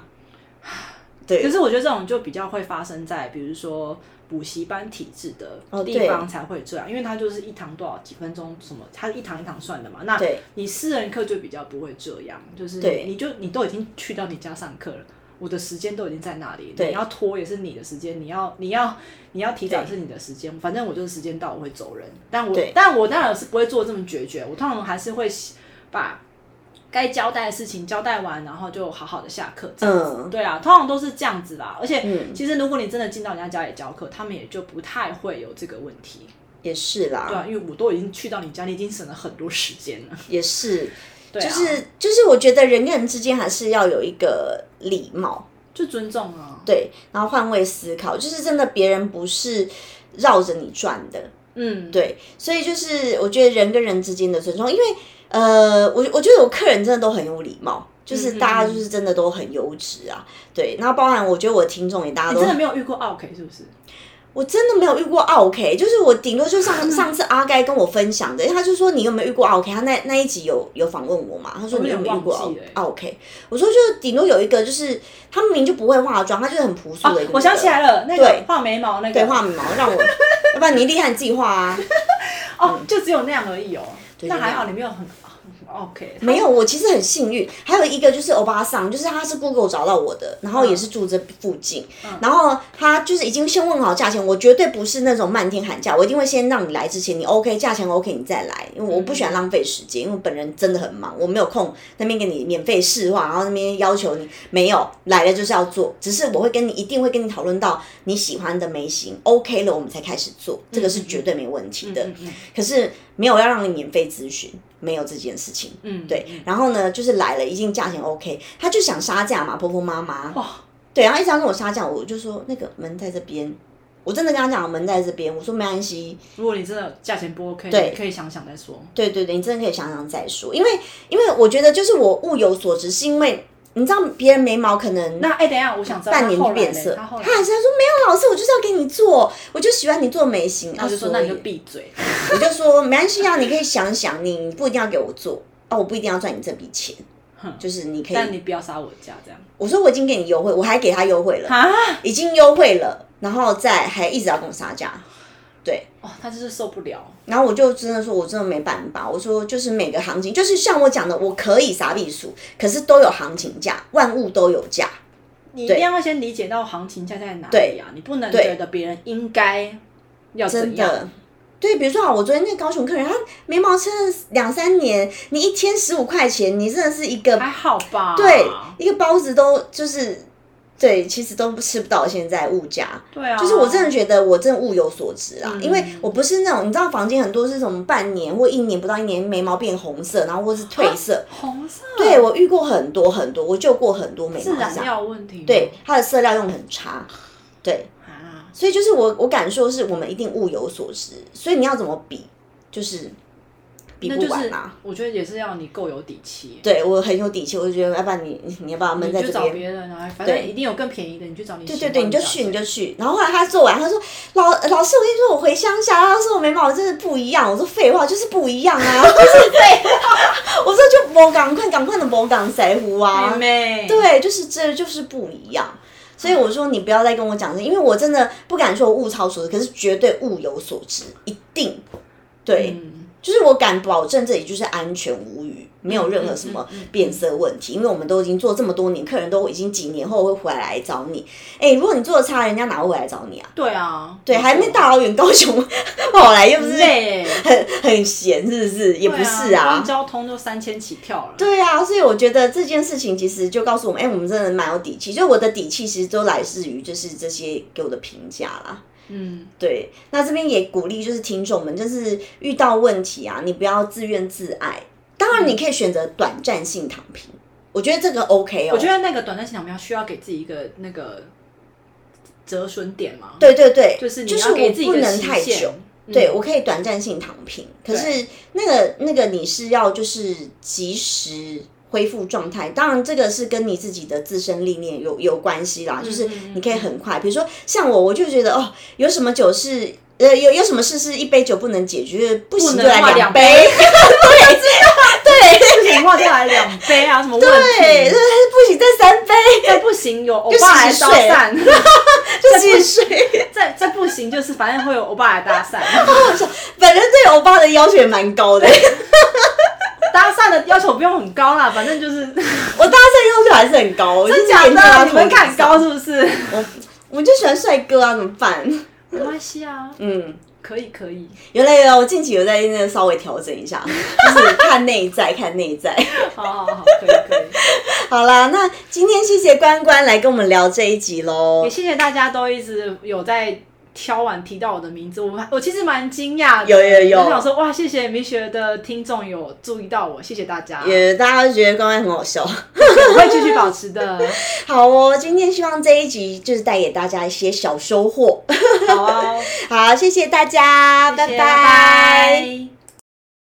对，可是我觉得这种就比较会发生在，比如说。补习班体制的地方才会这样，因为它就是一堂多少几分钟，什么它一堂一堂算的嘛。那你私人课就比较不会这样，就是你就你都已经去到你家上课了，我的时间都已经在那里，你要拖也是你的时间，你要你要你要提早是你的时间，反正我就是时间到我会走人。但我但我当然是不会做这么决绝，我通常还是会把。该交代的事情交代完，然后就好好的下课。嗯，对啊，通常都是这样子啦。而且，其实如果你真的进到人家家里教课，他们也就不太会有这个问题。也是啦，对啊，因为我都已经去到你家，你已经省了很多时间了。也是，对就是就是，我觉得人跟人之间还是要有一个礼貌，就尊重啊。对，然后换位思考，就是真的别人不是绕着你转的。嗯，对，所以就是我觉得人跟人之间的尊重，因为。呃，我我觉得我客人真的都很有礼貌，就是大家就是真的都很优质啊，对。然后包含我觉得我的听众也大家都真的没有遇过 OK 是不是？我真的没有遇过 OK，就是我顶多就上 上次阿该跟我分享的，他就说你有没有遇过 OK？他那那一集有有访问我嘛？他说你有没有遇过 OK？我说就顶多有一个，就是他明明就不会化妆，他就是很朴素的一个。我想起来了，那个画眉毛那个，对，画眉毛让我，要不然你厉害你自己画啊。哦，就只有那样而已哦。那还好，你没有很。OK，没有，我其实很幸运。还有一个就是欧巴桑，就是他是 Google 找到我的，然后也是住这附近，然后他就是已经先问好价钱，我绝对不是那种漫天喊价，我一定会先让你来之前你 OK，价钱 OK 你再来，因为我不喜欢浪费时间，因为本人真的很忙，我没有空那边给你免费试画，然后那边要求你没有来了就是要做，只是我会跟你一定会跟你讨论到你喜欢的眉形 OK 了，我们才开始做，这个是绝对没问题的。可是没有要让你免费咨询。没有这件事情，嗯，对，然后呢，就是来了，一定价钱 OK，他就想杀价嘛，婆婆妈妈，哇，对，然后一直要跟我杀价，我就说那个门在这边，我真的跟他讲门在这边，我说没关系，如果你真的价钱不 OK，对，可以想想再说，对对对，你真的可以想想再说，因为因为我觉得就是我物有所值，是因为。你知道别人眉毛可能那哎，等一下，我想知道半年就变色，他还是他说没有老师，我就是要给你做，我就喜欢你做眉形。他就说那你就闭嘴，我就说没关系啊，你可以想想，你不一定要给我做啊，我不一定要赚你这笔钱，就是你可以，但你不要杀我价这样。我说我已经给你优惠，我还给他优惠了，啊，已经优惠了，然后再还一直要跟我杀价，对。哦，他就是受不了。然后我就真的说，我真的没办法。我说，就是每个行情，就是像我讲的，我可以傻避数，可是都有行情价，万物都有价。你一定要先理解到行情价在哪里啊！你不能觉得别人应该要怎样。对，比如说啊，我昨天那高雄客人，他眉毛撑了两三年，你一天十五块钱，你真的是一个还好吧？对，一个包子都就是。对，其实都吃不到现在物价。对啊，就是我真的觉得我真的物有所值啊，因为我不是那种你知道房间很多是什么半年或一年不到一年眉毛变红色，然后或是褪色。红色。对，我遇过很多很多，我救过很多眉毛。是染料问题。对，它的色料用很差。对。啊。所以就是我我敢说是我们一定物有所值，所以你要怎么比，就是。那就是我觉得也是要你够有底气。对我很有底气，我就觉得要不然你你要不要闷在这边？找别人啊，反正一定有更便宜的，你去找你。对对对，你就去你就去。然后后来他做完，他说老老师，我跟你说，我回乡下，他说我眉毛真的不一样。我说废话，就是不一样啊，就是废话。我说就某赶快赶快的某港腮胡啊，对，就是这就是不一样。所以我说你不要再跟我讲这，因为我真的不敢说物超所值，可是绝对物有所值，一定对。就是我敢保证这里就是安全无虞，没有任何什么变色问题，因为我们都已经做这么多年，客人都已经几年后会回来找你。哎，如果你做的差，人家哪会回来找你啊？对啊，对，还没大老远高雄跑来，又不是很很闲，是不是？也不是啊，交通就三千起跳了。对啊，所以我觉得这件事情其实就告诉我们，哎，我们真的蛮有底气。就我的底气其实都来自于就是这些给我的评价啦。嗯，对，那这边也鼓励就是听众们，就是遇到问题啊，你不要自怨自艾。当然，你可以选择短暂性躺平，我觉得这个 OK 哦。我觉得那个短暂性躺平需要给自己一个那个折损点嘛。对对对，就是就是我不能太久，对我可以短暂性躺平，可是那个那个你是要就是及时。恢复状态，当然这个是跟你自己的自身历练有有关系啦。就是你可以很快，比如说像我，我就觉得哦，有什么酒是呃有有什么事是一杯酒不能解决，不行就来两杯。对 对，不行的话就来两杯啊，什么问题？对，不行再三杯，再不行有 欧巴来搭讪，就继续。再再不行就是反正会有欧巴来搭讪。反正对欧巴的要求也蛮高的。搭讪的要求不用很高啦，反正就是 我搭讪要求还是很高，真假的？你们看高是不是？我我就喜欢帅哥啊，怎么办？没关系啊，嗯，可以可以。原来有，我近期有在那稍微调整一下，就是看内在，看内在。好好好，可以可以。好啦，那今天谢谢关关来跟我们聊这一集喽，也谢谢大家都一直有在。挑完提到我的名字，我我其实蛮惊讶的。有有有，我想说哇，谢谢米雪的听众有注意到我，谢谢大家。也大家都觉得刚刚很好笑，我会继续保持的。好哦，今天希望这一集就是带给大家一些小收获。好，好，谢谢大家，拜拜。